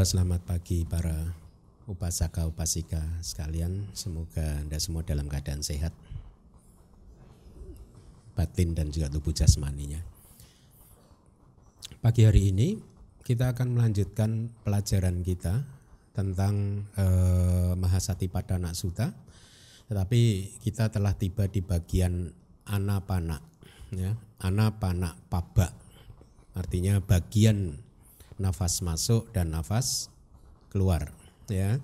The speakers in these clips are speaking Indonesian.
Selamat pagi para upasaka upasika sekalian. Semoga Anda semua dalam keadaan sehat, batin dan juga tubuh jasmaninya. Pagi hari ini kita akan melanjutkan pelajaran kita tentang eh, Mahasati Padana Sutta. Tetapi kita telah tiba di bagian anapana ya, anapana paba. Artinya bagian nafas masuk dan nafas keluar ya.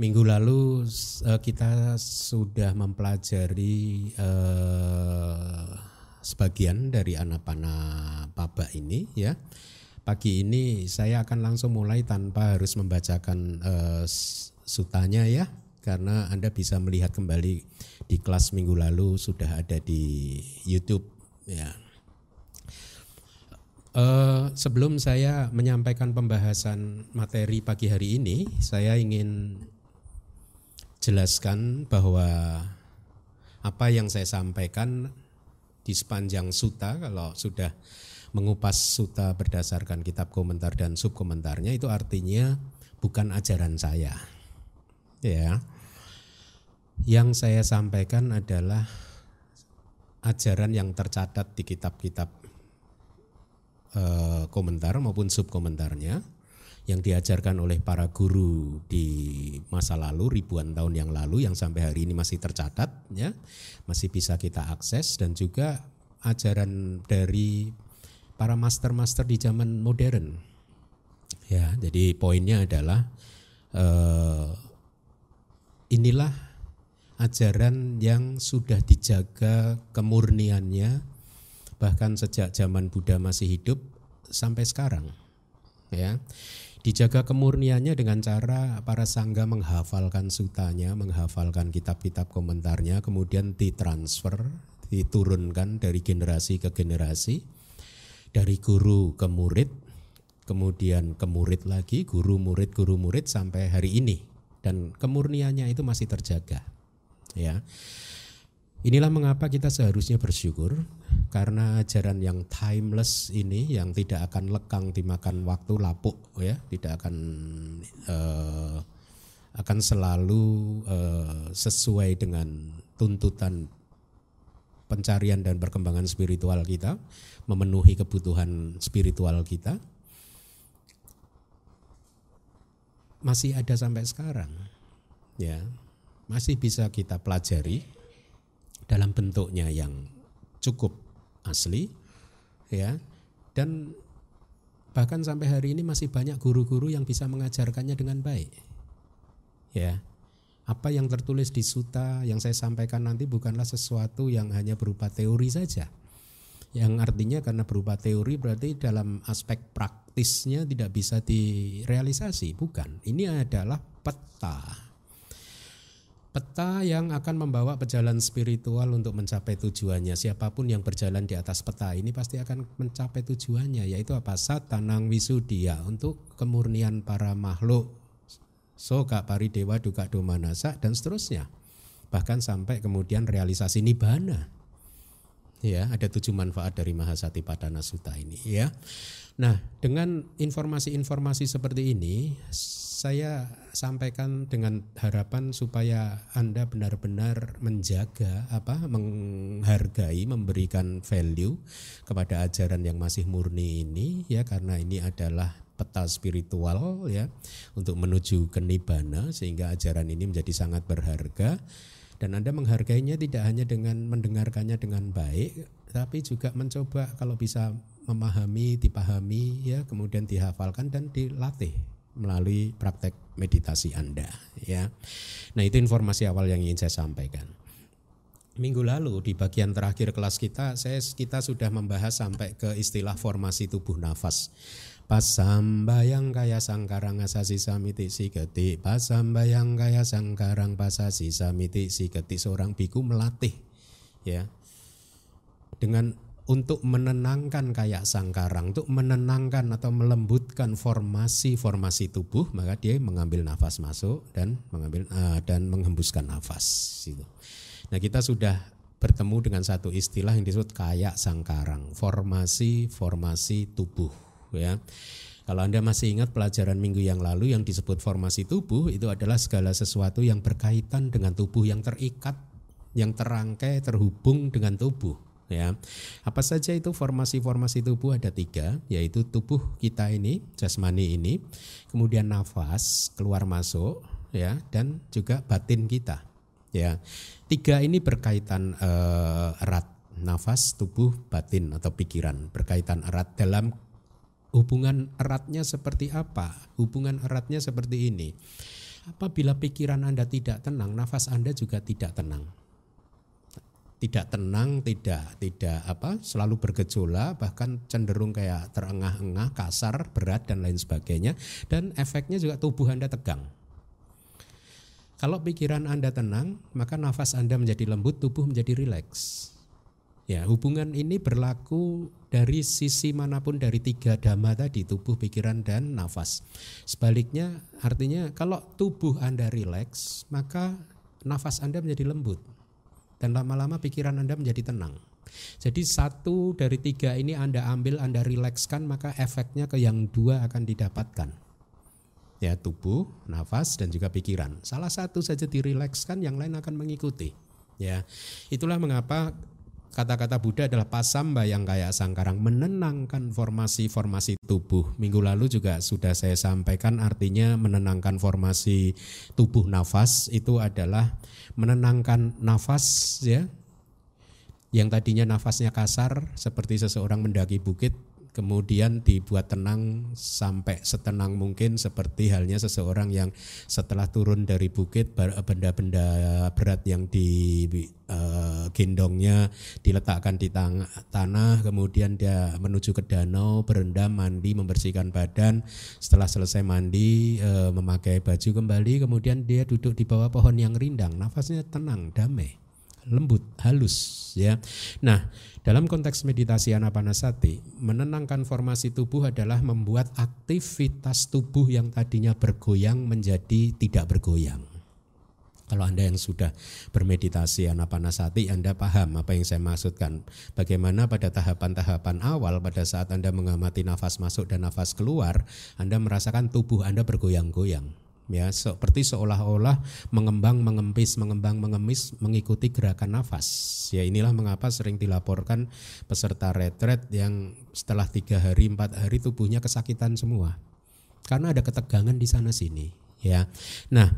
Minggu lalu uh, kita sudah mempelajari uh, sebagian dari anapana paba ini ya. Pagi ini saya akan langsung mulai tanpa harus membacakan uh, sutanya ya karena Anda bisa melihat kembali di kelas minggu lalu sudah ada di YouTube ya. Uh, sebelum saya menyampaikan pembahasan materi pagi hari ini, saya ingin jelaskan bahwa apa yang saya sampaikan di sepanjang suta kalau sudah mengupas suta berdasarkan kitab komentar dan subkomentarnya itu artinya bukan ajaran saya. Ya. Yang saya sampaikan adalah ajaran yang tercatat di kitab-kitab Eh, komentar maupun subkomentarnya yang diajarkan oleh para guru di masa lalu ribuan tahun yang lalu yang sampai hari ini masih tercatat ya. Masih bisa kita akses dan juga ajaran dari para master-master di zaman modern. Ya jadi poinnya adalah eh, inilah ajaran yang sudah dijaga kemurniannya bahkan sejak zaman Buddha masih hidup sampai sekarang. Ya. Dijaga kemurniannya dengan cara para sangga menghafalkan sutanya, menghafalkan kitab-kitab komentarnya, kemudian ditransfer, diturunkan dari generasi ke generasi, dari guru ke murid, kemudian ke murid lagi, guru murid, guru murid sampai hari ini. Dan kemurniannya itu masih terjaga. Ya. Inilah mengapa kita seharusnya bersyukur karena ajaran yang timeless ini yang tidak akan lekang dimakan waktu lapuk ya, tidak akan uh, akan selalu uh, sesuai dengan tuntutan pencarian dan perkembangan spiritual kita, memenuhi kebutuhan spiritual kita. Masih ada sampai sekarang. Ya, masih bisa kita pelajari dalam bentuknya yang cukup asli ya. Dan bahkan sampai hari ini masih banyak guru-guru yang bisa mengajarkannya dengan baik ya. Apa yang tertulis di suta yang saya sampaikan nanti bukanlah sesuatu yang hanya berupa teori saja. Yang artinya karena berupa teori berarti dalam aspek praktisnya tidak bisa direalisasi bukan. Ini adalah peta peta yang akan membawa pejalan spiritual untuk mencapai tujuannya. Siapa pun yang berjalan di atas peta ini pasti akan mencapai tujuannya, yaitu apa? Satanang wisudia untuk kemurnian para makhluk. Soka pari dewa duka domanasa dan seterusnya. Bahkan sampai kemudian realisasi nibana. Ya, ada tujuh manfaat dari Mahasati Padana Sutta ini ya. Nah, dengan informasi-informasi seperti ini saya sampaikan dengan harapan supaya Anda benar-benar menjaga apa menghargai memberikan value kepada ajaran yang masih murni ini ya karena ini adalah peta spiritual ya untuk menuju ke nibbana sehingga ajaran ini menjadi sangat berharga. Dan Anda menghargainya tidak hanya dengan mendengarkannya dengan baik tapi juga mencoba kalau bisa memahami, dipahami ya kemudian dihafalkan dan dilatih melalui praktek meditasi Anda ya. Nah, itu informasi awal yang ingin saya sampaikan. Minggu lalu di bagian terakhir kelas kita saya kita sudah membahas sampai ke istilah formasi tubuh nafas. Pasambayang kaya sangkarang asasi samiti siketi Pasambayang kaya sangkarang pasasi samiti siketi Seorang biku melatih ya Dengan untuk menenangkan kayak sangkarang, untuk menenangkan atau melembutkan formasi-formasi tubuh, maka dia mengambil nafas masuk dan mengambil uh, dan menghembuskan nafas. Gitu. Nah kita sudah bertemu dengan satu istilah yang disebut kayak sangkarang, formasi-formasi tubuh. Ya, Kalau Anda masih ingat pelajaran minggu yang lalu yang disebut formasi tubuh itu adalah segala sesuatu yang berkaitan dengan tubuh yang terikat, yang terangkai, terhubung dengan tubuh. Ya, apa saja itu formasi-formasi tubuh ada tiga, yaitu tubuh kita ini, jasmani ini, kemudian nafas keluar masuk, ya, dan juga batin kita. Ya, tiga ini berkaitan uh, erat nafas, tubuh, batin atau pikiran berkaitan erat dalam hubungan eratnya seperti apa? Hubungan eratnya seperti ini. Apabila pikiran Anda tidak tenang, nafas Anda juga tidak tenang. Tidak tenang, tidak tidak apa, selalu bergejolak, bahkan cenderung kayak terengah-engah, kasar, berat dan lain sebagainya dan efeknya juga tubuh Anda tegang. Kalau pikiran Anda tenang, maka nafas Anda menjadi lembut, tubuh menjadi rileks. Ya, hubungan ini berlaku dari sisi mana pun dari tiga dhamma tadi, tubuh, pikiran, dan nafas. Sebaliknya, artinya kalau tubuh Anda rileks, maka nafas Anda menjadi lembut. Dan lama-lama pikiran Anda menjadi tenang. Jadi satu dari tiga ini Anda ambil, Anda rilekskan, maka efeknya ke yang dua akan didapatkan. Ya, tubuh, nafas, dan juga pikiran. Salah satu saja dirilekskan, yang lain akan mengikuti. Ya, itulah mengapa kata-kata Buddha adalah pasamba yang kayak sangkarang menenangkan formasi-formasi tubuh. Minggu lalu juga sudah saya sampaikan artinya menenangkan formasi tubuh nafas itu adalah menenangkan nafas ya. Yang tadinya nafasnya kasar seperti seseorang mendaki bukit kemudian dibuat tenang sampai setenang mungkin seperti halnya seseorang yang setelah turun dari bukit benda-benda berat yang di uh, gendongnya diletakkan di tanah kemudian dia menuju ke danau berendam mandi membersihkan badan. Setelah selesai mandi uh, memakai baju kembali kemudian dia duduk di bawah pohon yang rindang. Nafasnya tenang damai lembut halus ya nah dalam konteks meditasi anapanasati, menenangkan formasi tubuh adalah membuat aktivitas tubuh yang tadinya bergoyang menjadi tidak bergoyang. Kalau Anda yang sudah bermeditasi anapanasati, Anda paham apa yang saya maksudkan. Bagaimana pada tahapan-tahapan awal pada saat Anda mengamati nafas masuk dan nafas keluar, Anda merasakan tubuh Anda bergoyang-goyang ya seperti seolah-olah mengembang mengempis mengembang mengemis mengikuti gerakan nafas. Ya inilah mengapa sering dilaporkan peserta retret yang setelah tiga hari empat hari tubuhnya kesakitan semua. Karena ada ketegangan di sana sini ya. Nah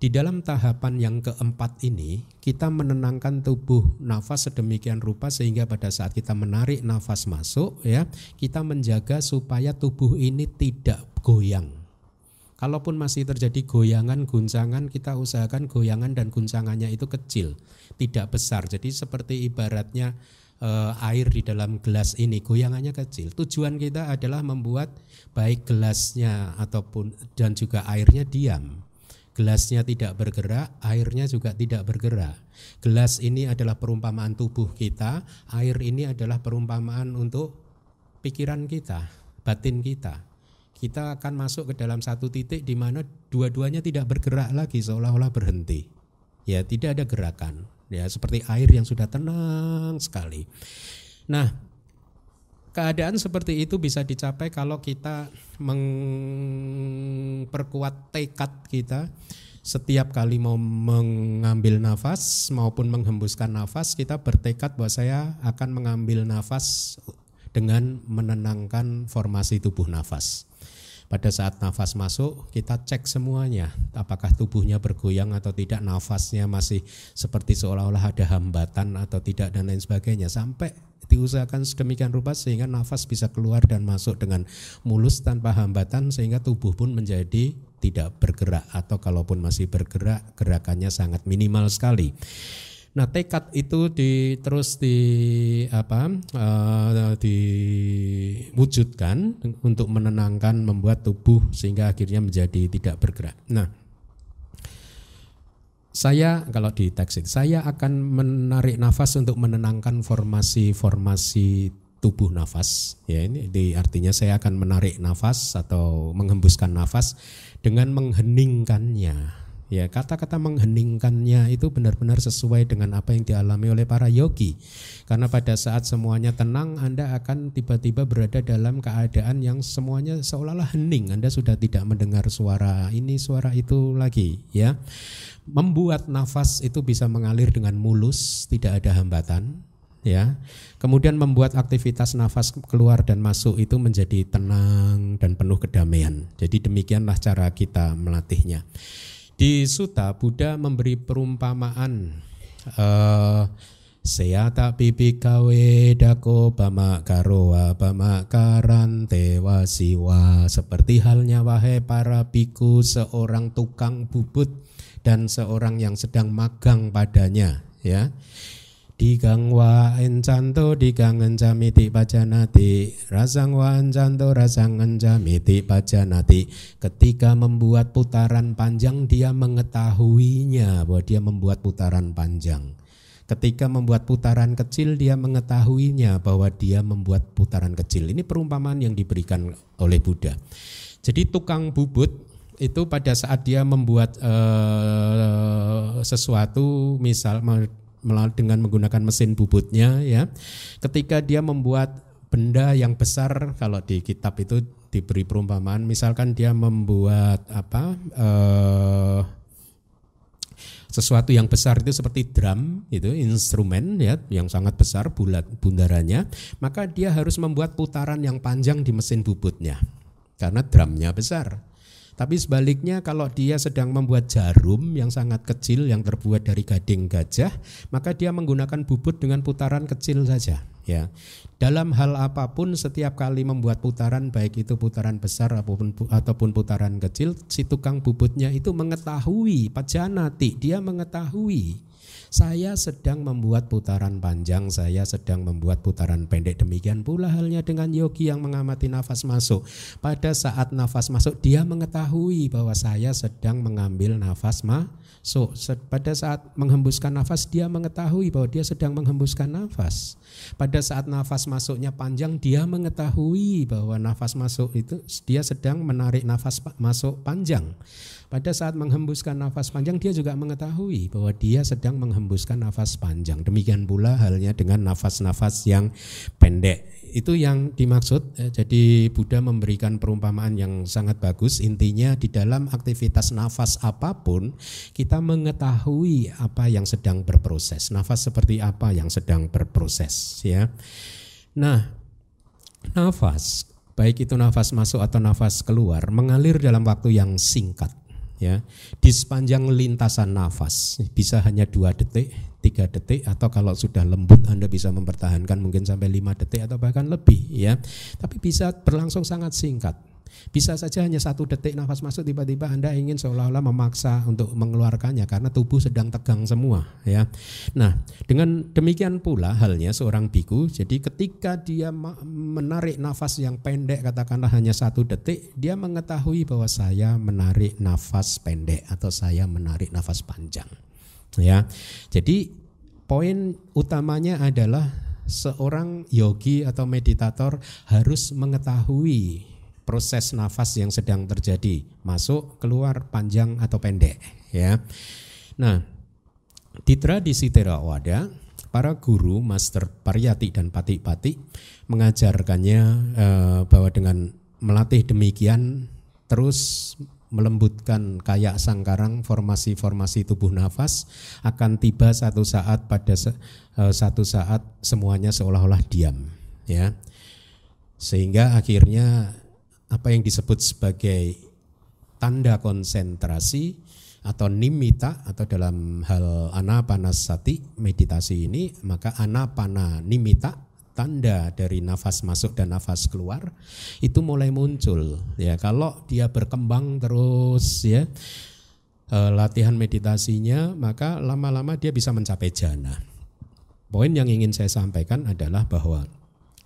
di dalam tahapan yang keempat ini kita menenangkan tubuh nafas sedemikian rupa sehingga pada saat kita menarik nafas masuk ya kita menjaga supaya tubuh ini tidak goyang Kalaupun masih terjadi goyangan, guncangan, kita usahakan goyangan dan guncangannya itu kecil, tidak besar. Jadi seperti ibaratnya e, air di dalam gelas ini, goyangannya kecil. Tujuan kita adalah membuat baik gelasnya ataupun dan juga airnya diam. Gelasnya tidak bergerak, airnya juga tidak bergerak. Gelas ini adalah perumpamaan tubuh kita, air ini adalah perumpamaan untuk pikiran kita, batin kita kita akan masuk ke dalam satu titik di mana dua-duanya tidak bergerak lagi seolah-olah berhenti. Ya, tidak ada gerakan. Ya, seperti air yang sudah tenang sekali. Nah, keadaan seperti itu bisa dicapai kalau kita memperkuat tekad kita setiap kali mau mengambil nafas maupun menghembuskan nafas kita bertekad bahwa saya akan mengambil nafas dengan menenangkan formasi tubuh nafas. Pada saat nafas masuk, kita cek semuanya, apakah tubuhnya bergoyang atau tidak, nafasnya masih seperti seolah-olah ada hambatan atau tidak dan lain sebagainya. Sampai diusahakan sedemikian rupa sehingga nafas bisa keluar dan masuk dengan mulus tanpa hambatan sehingga tubuh pun menjadi tidak bergerak atau kalaupun masih bergerak gerakannya sangat minimal sekali. Nah tekad itu di, terus di apa uh, diwujudkan untuk menenangkan membuat tubuh sehingga akhirnya menjadi tidak bergerak. Nah saya kalau di teks itu saya akan menarik nafas untuk menenangkan formasi-formasi tubuh nafas ya ini di, artinya saya akan menarik nafas atau menghembuskan nafas dengan mengheningkannya Ya, kata-kata mengheningkannya itu benar-benar sesuai dengan apa yang dialami oleh para yogi. Karena pada saat semuanya tenang, Anda akan tiba-tiba berada dalam keadaan yang semuanya seolah-olah hening. Anda sudah tidak mendengar suara ini, suara itu lagi, ya. Membuat nafas itu bisa mengalir dengan mulus, tidak ada hambatan, ya. Kemudian membuat aktivitas nafas keluar dan masuk itu menjadi tenang dan penuh kedamaian. Jadi demikianlah cara kita melatihnya. Di Suta Buddha memberi perumpamaan uh, Seyata pipi kawe dako bama karowa bama karantewa siwa. Seperti halnya wahai para biku seorang tukang bubut dan seorang yang sedang magang padanya ya Digang wa encanto digang encamiti pajanati. Rasang wa encanto rasang encamiti pajanati. Ketika membuat putaran panjang dia mengetahuinya bahwa dia membuat putaran panjang. Ketika membuat putaran kecil dia mengetahuinya bahwa dia membuat putaran kecil. Ini perumpamaan yang diberikan oleh Buddha. Jadi tukang bubut itu pada saat dia membuat uh, sesuatu misal dengan menggunakan mesin bubutnya ya. Ketika dia membuat benda yang besar kalau di kitab itu diberi perumpamaan misalkan dia membuat apa eh, sesuatu yang besar itu seperti drum itu instrumen ya yang sangat besar bulat bundarannya maka dia harus membuat putaran yang panjang di mesin bubutnya karena drumnya besar tapi sebaliknya kalau dia sedang membuat jarum yang sangat kecil yang terbuat dari gading gajah, maka dia menggunakan bubut dengan putaran kecil saja, ya. Dalam hal apa pun setiap kali membuat putaran baik itu putaran besar ataupun ataupun putaran kecil, si tukang bubutnya itu mengetahui pajanati, dia mengetahui saya sedang membuat putaran panjang, saya sedang membuat putaran pendek. Demikian pula halnya dengan yogi yang mengamati nafas masuk. Pada saat nafas masuk, dia mengetahui bahwa saya sedang mengambil nafas masuk. Pada saat menghembuskan nafas, dia mengetahui bahwa dia sedang menghembuskan nafas. Pada saat nafas masuknya panjang, dia mengetahui bahwa nafas masuk itu dia sedang menarik nafas masuk panjang. Pada saat menghembuskan nafas panjang dia juga mengetahui bahwa dia sedang menghembuskan nafas panjang. Demikian pula halnya dengan nafas-nafas yang pendek. Itu yang dimaksud. Eh, jadi Buddha memberikan perumpamaan yang sangat bagus. Intinya di dalam aktivitas nafas apa pun kita mengetahui apa yang sedang berproses. Nafas seperti apa yang sedang berproses ya. Nah, nafas baik itu nafas masuk atau nafas keluar mengalir dalam waktu yang singkat ya. Di sepanjang lintasan nafas bisa hanya dua detik tiga detik atau kalau sudah lembut anda bisa mempertahankan mungkin sampai lima detik atau bahkan lebih ya. Tapi bisa berlangsung sangat singkat bisa saja hanya satu detik nafas masuk tiba-tiba Anda ingin seolah-olah memaksa untuk mengeluarkannya karena tubuh sedang tegang semua ya. Nah, dengan demikian pula halnya seorang biku. Jadi ketika dia menarik nafas yang pendek katakanlah hanya satu detik, dia mengetahui bahwa saya menarik nafas pendek atau saya menarik nafas panjang. Ya. Jadi poin utamanya adalah seorang yogi atau meditator harus mengetahui proses nafas yang sedang terjadi, masuk, keluar, panjang atau pendek, ya. Nah, di tradisi Theravada, para guru, master pariyati dan pati-pati mengajarkannya eh, bahwa dengan melatih demikian terus melembutkan kayak sangkarang formasi-formasi tubuh nafas akan tiba satu saat pada eh, satu saat semuanya seolah-olah diam ya sehingga akhirnya apa yang disebut sebagai tanda konsentrasi atau nimita atau dalam hal anapanasati meditasi ini maka anapana nimita tanda dari nafas masuk dan nafas keluar itu mulai muncul ya. Kalau dia berkembang terus ya eh, latihan meditasinya maka lama-lama dia bisa mencapai jana. Poin yang ingin saya sampaikan adalah bahwa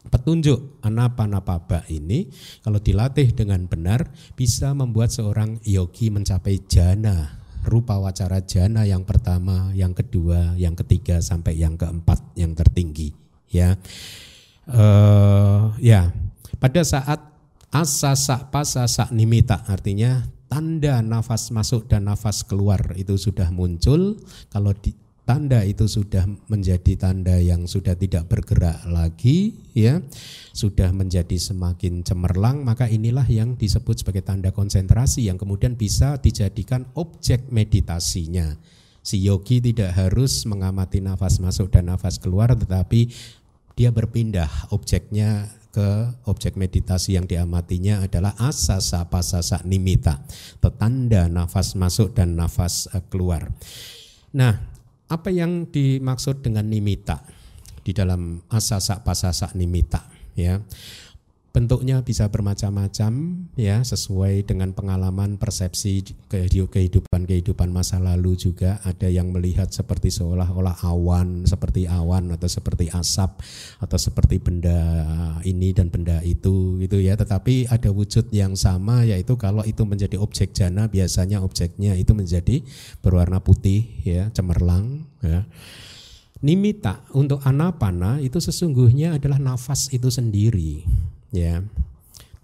petunjuk anapanapaba ini kalau dilatih dengan benar bisa membuat seorang yogi mencapai jana rupa wacara jana yang pertama, yang kedua, yang ketiga sampai yang keempat yang tertinggi ya. Uh, ya, pada saat asa sak pasa sak nimita artinya tanda nafas masuk dan nafas keluar itu sudah muncul, kalau di, tanda itu sudah menjadi tanda yang sudah tidak bergerak lagi ya. Sudah menjadi semakin cemerlang maka inilah yang disebut sebagai tanda konsentrasi yang kemudian bisa dijadikan objek meditasinya. Si yogi tidak harus mengamati nafas masuk dan nafas keluar tetapi dia berpindah objeknya ke objek meditasi yang diamatinya adalah asasa pasasa nimita petanda nafas masuk dan nafas eh, keluar. Nah apa yang dimaksud dengan nimita? Di dalam asasa pasasa nimita ya bentuknya bisa bermacam-macam ya sesuai dengan pengalaman persepsi kehidupan kehidupan masa lalu juga. Ada yang melihat seperti seolah-olah awan seperti awan atau seperti asap atau seperti benda ini dan benda itu gitu ya. Tetapi ada wujud yang sama yaitu kalau itu menjadi objek jana biasanya objeknya itu menjadi berwarna putih ya cemerlang ya. Nimita untuk anapana itu sesungguhnya adalah nafas itu sendiri ya.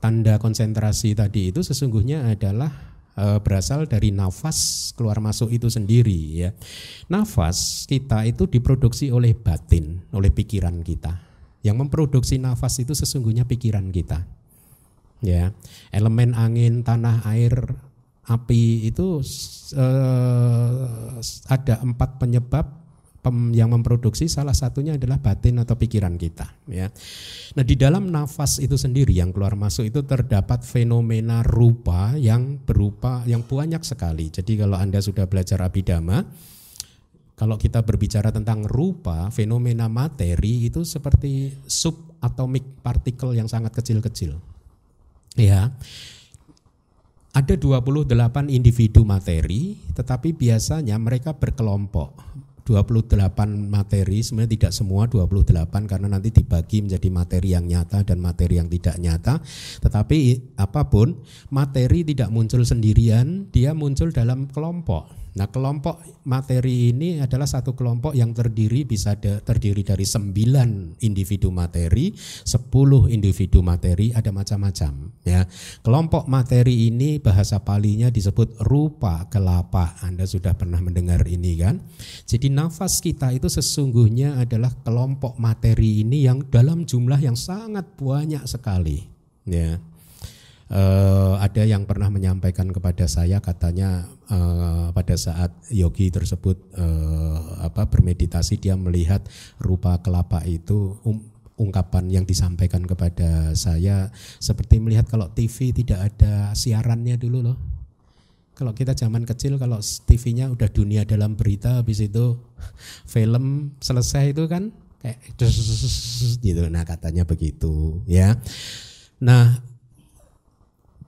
Tanda konsentrasi tadi itu sesungguhnya adalah e, berasal dari nafas keluar masuk itu sendiri ya. Nafas kita itu diproduksi oleh batin oleh pikiran kita. Yang memproduksi nafas itu sesungguhnya pikiran kita. Ya. Elemen angin tanah air api itu e, ada empat penyebab yang memproduksi salah satunya adalah batin atau pikiran kita ya. Nah, di dalam nafas itu sendiri yang keluar masuk itu terdapat fenomena rupa yang berupa yang banyak sekali. Jadi kalau Anda sudah belajar abidama kalau kita berbicara tentang rupa, fenomena materi itu seperti subatomic partikel yang sangat kecil-kecil. Ya. Ada 28 individu materi, tetapi biasanya mereka berkelompok 28 materi sebenarnya tidak semua 28 karena nanti dibagi menjadi materi yang nyata dan materi yang tidak nyata. Tetapi apa pun materi tidak muncul sendirian dia muncul dalam kelompok Nah kelompok materi ini adalah satu kelompok yang terdiri bisa terdiri dari sembilan individu materi, sepuluh individu materi, ada macam-macam. Ya, kelompok materi ini bahasa palinya disebut rupa kelapa. Anda sudah pernah mendengar ini kan? Jadi nafas kita itu sesungguhnya adalah kelompok materi ini yang dalam jumlah yang sangat banyak sekali. Ya, uh, ada yang pernah menyampaikan kepada saya katanya uh, pada saat yogi tersebut uh, apa bermeditasi dia melihat rupa kelapa itu um, ungkapan yang disampaikan kepada saya seperti melihat kalau TV tidak ada siarannya dulu loh. Kalau kita zaman kecil kalau TV-nya udah dunia dalam berita habis itu film selesai itu kan kayak gitu. Nah, katanya begitu ya. Nah,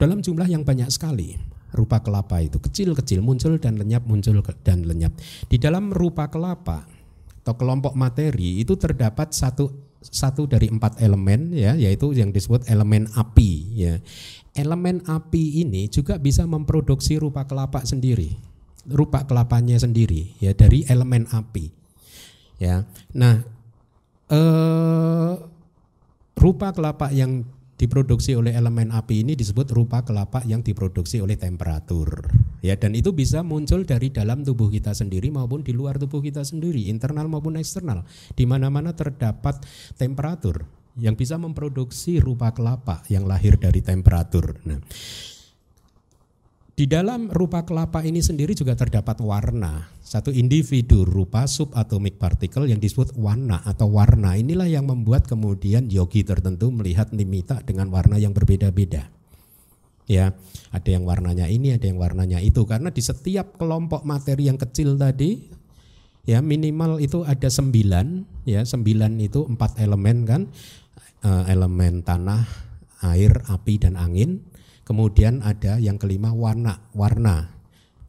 dalam jumlah yang banyak sekali rupa kelapa itu kecil-kecil muncul dan lenyap muncul dan lenyap. Di dalam rupa kelapa atau kelompok materi itu terdapat satu satu dari empat elemen ya yaitu yang disebut elemen api ya. Elemen api ini juga bisa memproduksi rupa kelapa sendiri rupa kelapanya sendiri ya dari elemen api ya. Nah eh, rupa kelapa yang diproduksi oleh elemen api ini disebut rupa kelapa yang diproduksi oleh temperatur. Ya, dan itu bisa muncul dari dalam tubuh kita sendiri maupun di luar tubuh kita sendiri, internal maupun eksternal. Di mana-mana terdapat temperatur yang bisa memproduksi rupa kelapa yang lahir dari temperatur. Nah, di dalam rupa kelapa ini sendiri juga terdapat warna. Satu individu rupa subatomic particle yang disebut warna atau warna. Inilah yang membuat kemudian yogi tertentu melihat nimita dengan warna yang berbeda-beda. Ya, ada yang warnanya ini, ada yang warnanya itu. Karena di setiap kelompok materi yang kecil tadi, ya minimal itu ada sembilan. Ya, sembilan itu empat elemen kan, eh, elemen tanah, air, api, dan angin Kemudian ada yang kelima warna, warna.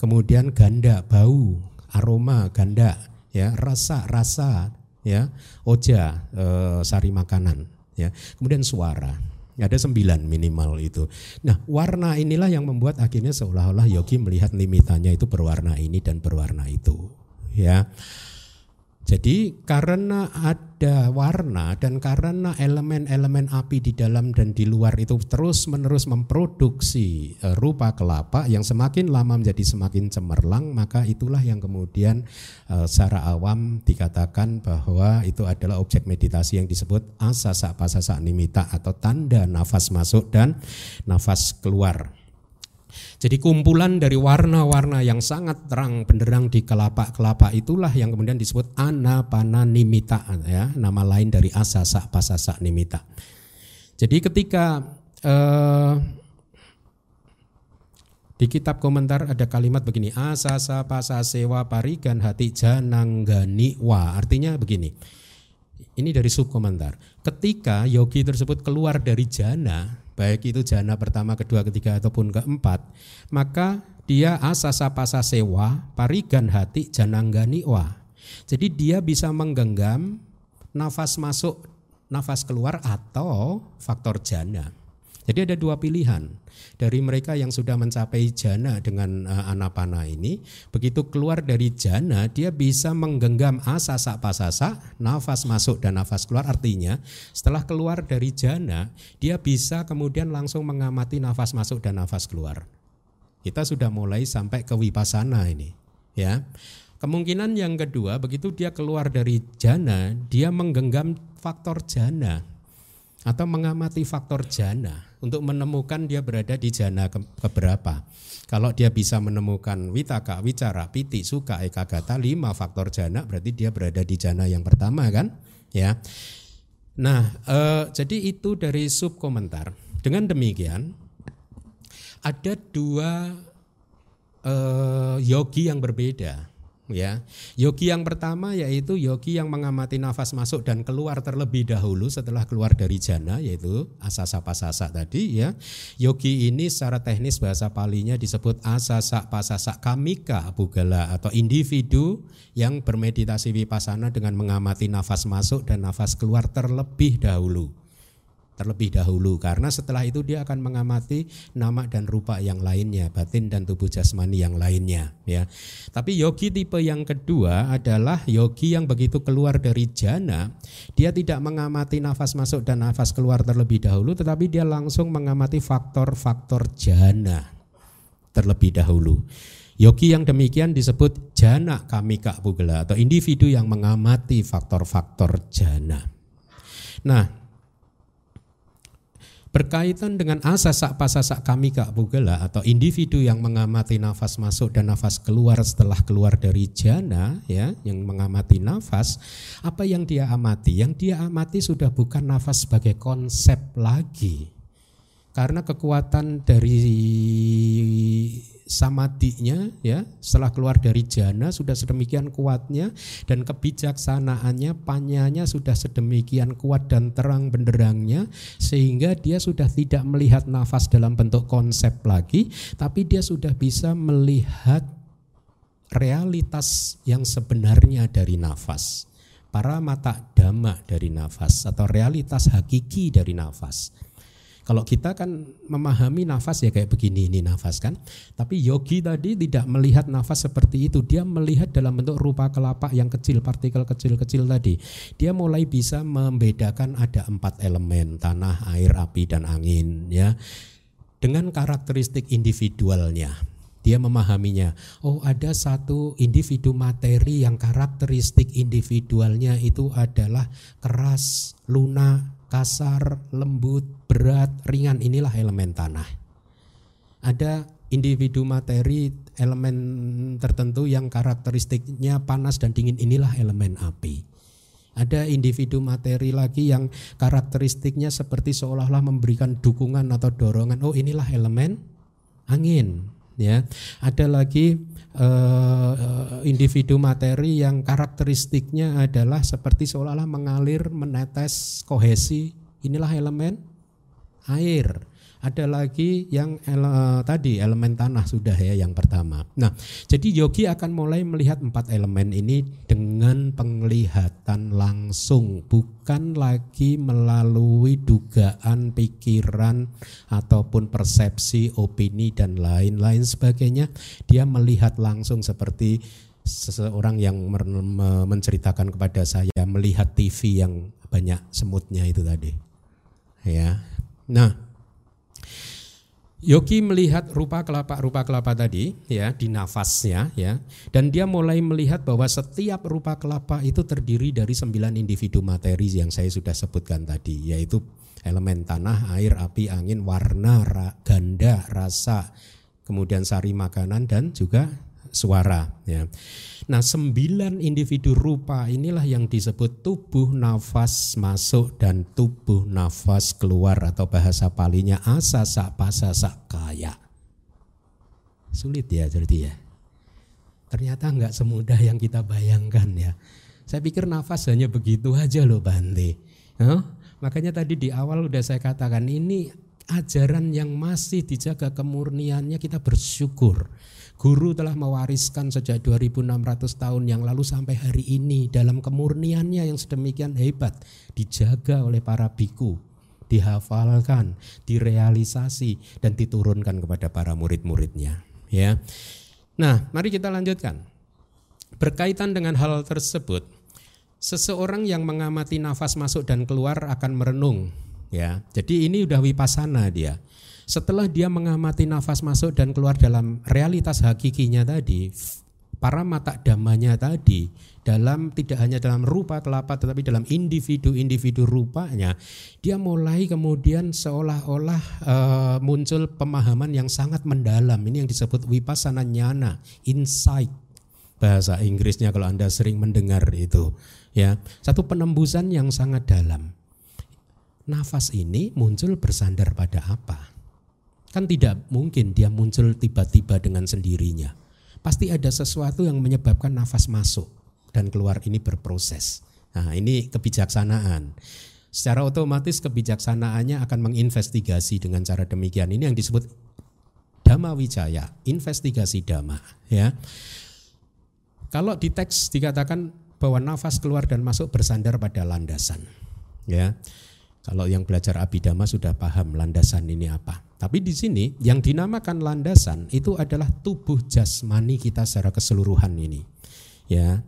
Kemudian ganda, bau, aroma, ganda, ya, rasa, rasa, ya, oja, e, sari makanan, ya. Kemudian suara. Ada sembilan minimal itu. Nah, warna inilah yang membuat akhirnya seolah-olah yogi melihat limitannya itu berwarna ini dan berwarna itu, ya. Jadi karena ada warna dan karena elemen-elemen api di dalam dan di luar itu terus-menerus memproduksi e, rupa kelapa yang semakin lama menjadi semakin cemerlang, maka itulah yang kemudian e, secara awam dikatakan bahwa itu adalah objek meditasi yang disebut asasa pasasa nimita atau tanda nafas masuk dan nafas keluar. Jadi kumpulan dari warna-warna yang sangat terang benderang di kelapa-kelapa itulah yang kemudian disebut anapana nimita ya, nama lain dari asasa pasasa nimita. Jadi ketika eh, di kitab komentar ada kalimat begini, asasa pasasewa parigan hati jananggani wa. Artinya begini. Ini dari sub komentar. Ketika yogi tersebut keluar dari jana, baik itu jana pertama, kedua, ketiga ataupun keempat, maka dia asasa pasa sewa, parigan hati jananggani wa. Jadi dia bisa menggenggam nafas masuk, nafas keluar atau faktor jana. Jadi ada dua pilihan dari mereka yang sudah mencapai jana dengan uh, anapana ini. Begitu keluar dari jana, dia bisa menggenggam asasa pasasa, nafas masuk dan nafas keluar. Artinya setelah keluar dari jana, dia bisa kemudian langsung mengamati nafas masuk dan nafas keluar. Kita sudah mulai sampai ke wipasana ini, ya. Kemungkinan yang kedua, begitu dia keluar dari jana, dia menggenggam faktor jana atau mengamati faktor jana untuk menemukan dia berada di jana ke keberapa. Kalau dia bisa menemukan witaka, wicara, piti, suka, eka, gata, lima faktor jana berarti dia berada di jana yang pertama kan? Ya. Nah, eh, jadi itu dari sub komentar. Dengan demikian ada dua eh, yogi yang berbeda ya. Yogi yang pertama yaitu yogi yang mengamati nafas masuk dan keluar terlebih dahulu setelah keluar dari jana yaitu asasa pasasa tadi ya. Yogi ini secara teknis bahasa palinya disebut asasa pasasa kamika bugala atau individu yang bermeditasi vipassana dengan mengamati nafas masuk dan nafas keluar terlebih dahulu terlebih dahulu karena setelah itu dia akan mengamati nama dan rupa yang lainnya batin dan tubuh jasmani yang lainnya ya tapi yogi tipe yang kedua adalah yogi yang begitu keluar dari jana dia tidak mengamati nafas masuk dan nafas keluar terlebih dahulu tetapi dia langsung mengamati faktor-faktor jana terlebih dahulu Yogi yang demikian disebut jana kamika pugala atau individu yang mengamati faktor-faktor jana. Nah, berkaitan dengan asasa pasasa kami kak bugela atau individu yang mengamati nafas masuk dan nafas keluar setelah keluar dari jana ya yang mengamati nafas apa yang dia amati? Yang dia amati sudah bukan nafas sebagai konsep lagi. Karena kekuatan dari samadinya ya. Setelah keluar dari jana sudah sedemikian kuatnya dan kebijaksanaannya panyanya sudah sedemikian kuat dan terang benderangnya sehingga dia sudah tidak melihat nafas dalam bentuk konsep lagi tapi dia sudah bisa melihat realitas yang sebenarnya dari nafas. Para mata dhamma dari nafas atau realitas hakiki dari nafas kalau kita kan memahami nafas ya kayak begini ini nafas kan. Tapi yogi tadi tidak melihat nafas seperti itu. Dia melihat dalam bentuk rupa kelapa yang kecil, partikel kecil-kecil tadi. Dia mulai bisa membedakan ada empat elemen, tanah, air, api, dan angin ya. Dengan karakteristik individualnya. Dia memahaminya. Oh ada satu individu materi yang karakteristik individualnya itu adalah keras, lunak, kasar, lembut, berat, ringan inilah elemen tanah. Ada individu materi elemen tertentu yang karakteristiknya panas dan dingin inilah elemen api. Ada individu materi lagi yang karakteristiknya seperti seolah-olah memberikan dukungan atau dorongan. Oh, inilah elemen angin, ya. Ada lagi uh, individu materi yang karakteristiknya adalah seperti seolah-olah mengalir, menetes, kohesi. Inilah elemen air. Ada lagi yang ele, tadi elemen tanah sudah ya yang pertama. Nah, jadi yogi akan mulai melihat empat elemen ini dengan penglihatan langsung, bukan lagi melalui dugaan, pikiran ataupun persepsi, opini dan lain-lain sebagainya. Dia melihat langsung seperti seseorang yang menceritakan kepada saya melihat TV yang banyak semutnya itu tadi. Ya. Nah, Yogi melihat rupa kelapa rupa kelapa tadi ya di nafasnya ya dan dia mulai melihat bahwa setiap rupa kelapa itu terdiri dari sembilan individu materi yang saya sudah sebutkan tadi yaitu elemen tanah, air, api, angin, warna, ganda, rasa, kemudian sari makanan dan juga suara ya. Nah, sembilan individu rupa inilah yang disebut tubuh nafas masuk dan tubuh nafas keluar atau bahasa palinya asa sak pasa sak kaya. Sulit ya jadi ya. Ternyata nggak semudah yang kita bayangkan ya. Saya pikir nafas hanya begitu aja loh Bante. Huh? Makanya tadi di awal udah saya katakan ini ajaran yang masih dijaga kemurniannya kita bersyukur. Guru telah mewariskan sejak 2600 tahun yang lalu sampai hari ini dalam kemurniannya yang sedemikian hebat dijaga oleh para biku, dihafalkan, direalisasi dan diturunkan kepada para murid-muridnya, ya. Nah, mari kita lanjutkan. Berkaitan dengan hal tersebut, seseorang yang mengamati nafas masuk dan keluar akan merenung, ya. Jadi ini udah wipasana dia setelah dia mengamati nafas masuk dan keluar dalam realitas hakikinya tadi, para mata damanya tadi dalam tidak hanya dalam rupa kelapa tetapi dalam individu-individu rupanya dia mulai kemudian seolah-olah uh, muncul pemahaman yang sangat mendalam. Ini yang disebut wipasana nyana insight. Bahasa Inggrisnya kalau Anda sering mendengar itu ya. Satu penembusan yang sangat dalam. Nafas ini muncul bersandar pada apa Kan tidak mungkin dia muncul tiba-tiba dengan sendirinya. Pasti ada sesuatu yang menyebabkan nafas masuk dan keluar ini berproses. Nah, ini kebijaksanaan. Secara otomatis kebijaksanaannya akan menginvestigasi dengan cara demikian. Ini yang disebut dhamma wijaya, investigasi dhamma, ya. Kalau di teks dikatakan bahwa nafas keluar dan masuk bersandar pada landasan, ya. Kalau yang belajar abidama sudah paham landasan ini apa. Tapi di sini yang dinamakan landasan itu adalah tubuh jasmani kita secara keseluruhan ini. Ya.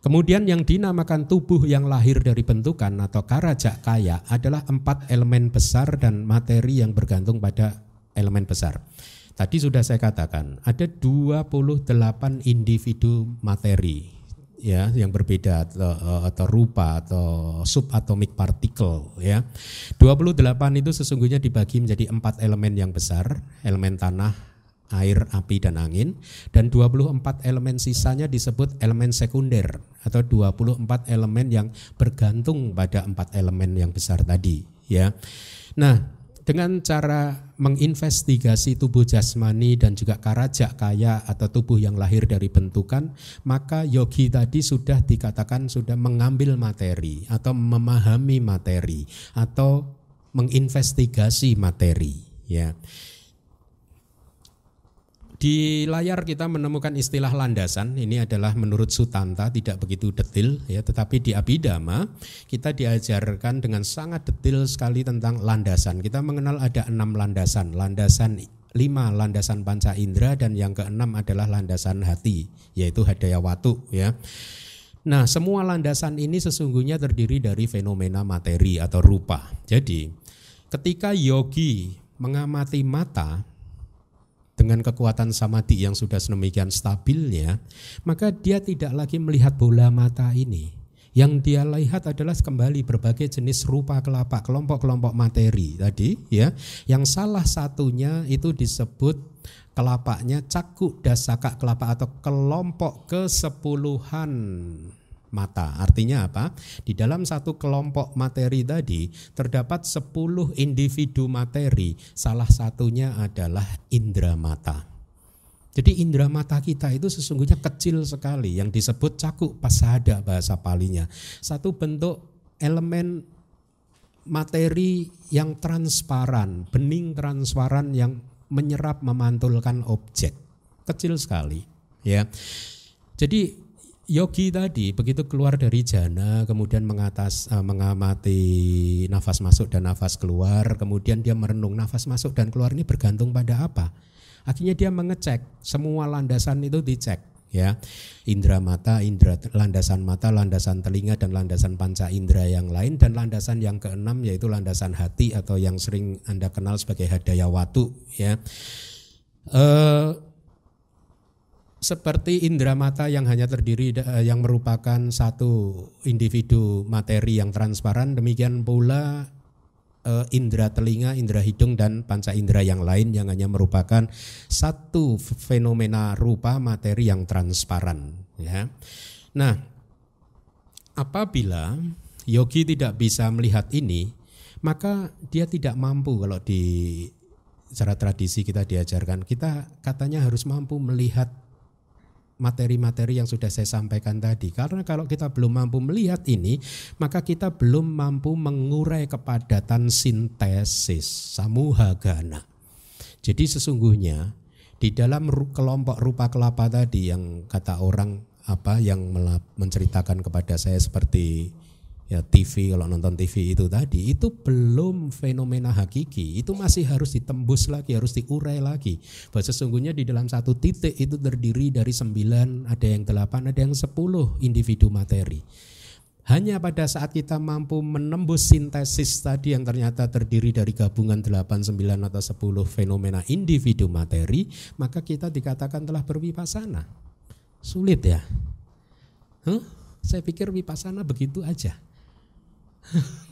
Kemudian yang dinamakan tubuh yang lahir dari bentukan atau karajak kaya adalah empat elemen besar dan materi yang bergantung pada elemen besar. Tadi sudah saya katakan ada 28 individu materi ya yang berbeda atau, eh, atau rupa atau subatomic particle ya. 28 itu sesungguhnya dibagi menjadi empat elemen yang besar, elemen tanah, air, api dan angin dan 24 elemen sisanya disebut elemen sekunder atau 24 elemen yang bergantung pada empat elemen yang besar tadi ya. Nah, dengan cara menginvestigasi tubuh jasmani dan juga karajak kaya atau tubuh yang lahir dari bentukan, maka yogi tadi sudah dikatakan sudah mengambil materi atau memahami materi atau menginvestigasi materi ya. Di layar kita menemukan istilah landasan. Ini adalah menurut Sutanta tidak begitu detil ya, tetapi di Abhidhamma kita diajarkan dengan sangat detil sekali tentang landasan. Kita mengenal ada enam landasan. Landasan lima landasan panca indera dan yang keenam adalah landasan hati yaitu hadaya watu ya. Nah, semua landasan ini sesungguhnya terdiri dari fenomena materi atau rupa. Jadi, ketika yogi mengamati mata, dengan kekuatan samadhi yang sudah sedemikian stabilnya, maka dia tidak lagi melihat bola mata ini. Yang dia lihat adalah kembali berbagai jenis rupa kelapa, kelompok-kelompok materi tadi ya. Yang salah satunya itu disebut kelapanya cakuk dasaka kelapa atau kelompok kesepuluhan mata. Artinya apa? Di dalam satu kelompok materi tadi terdapat 10 individu materi, salah satunya adalah indera mata. Jadi indera mata kita itu sesungguhnya kecil sekali yang disebut cakuk pasada bahasa palinya. Satu bentuk elemen materi yang transparan, bening transparan yang menyerap memantulkan objek. Kecil sekali, ya. Jadi yogi tadi begitu keluar dari jana kemudian mengatas uh, mengamati nafas masuk dan nafas keluar kemudian dia merenung nafas masuk dan keluar ini bergantung pada apa akhirnya dia mengecek semua landasan itu dicek ya indera mata, indera landasan mata, landasan telinga dan landasan panca indera yang lain dan landasan yang keenam yaitu landasan hati atau yang sering anda kenal sebagai hadaya watu ya. Uh, seperti indera mata yang hanya terdiri uh, yang merupakan satu individu materi yang transparan, demikian pula uh, indera telinga, indera hidung dan panca indera yang lain yang hanya merupakan satu fenomena rupa materi yang transparan ya. Nah, apabila yogi tidak bisa melihat ini, maka dia tidak mampu kalau di secara tradisi kita diajarkan kita katanya harus mampu melihat materi-materi yang sudah saya sampaikan tadi. Karena kalau kita belum mampu melihat ini, maka kita belum mampu mengurai kepadatan sintesis samuhagana. Jadi sesungguhnya di dalam kelompok rupa kelapa tadi yang kata orang apa yang menceritakan kepada saya seperti ya TV kalau nonton TV itu tadi itu belum fenomena hakiki itu masih harus ditembus lagi harus diurai lagi bahwa sesungguhnya di dalam satu titik itu terdiri dari sembilan ada yang delapan ada yang sepuluh individu materi hanya pada saat kita mampu menembus sintesis tadi yang ternyata terdiri dari gabungan 8, 9 atau 10 fenomena individu materi, maka kita dikatakan telah berwipasana. Sulit ya? Huh? Saya pikir wipasana begitu aja.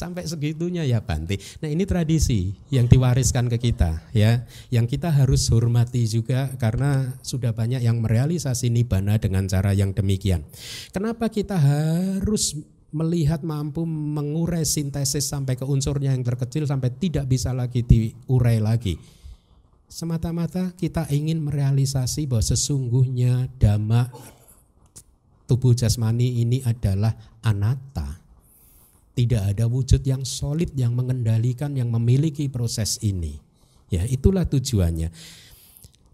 Sampai segitunya ya Bante. Nah ini tradisi yang diwariskan ke kita ya, yang kita harus hormati juga karena sudah banyak yang merealisasi nibana dengan cara yang demikian. Kenapa kita harus melihat mampu mengurai sintesis sampai ke unsurnya yang terkecil sampai tidak bisa lagi diurai lagi. Semata-mata kita ingin merealisasi bahwa sesungguhnya dhamma tubuh jasmani ini adalah anatta tidak ada wujud yang solid yang mengendalikan yang memiliki proses ini. Ya, itulah tujuannya.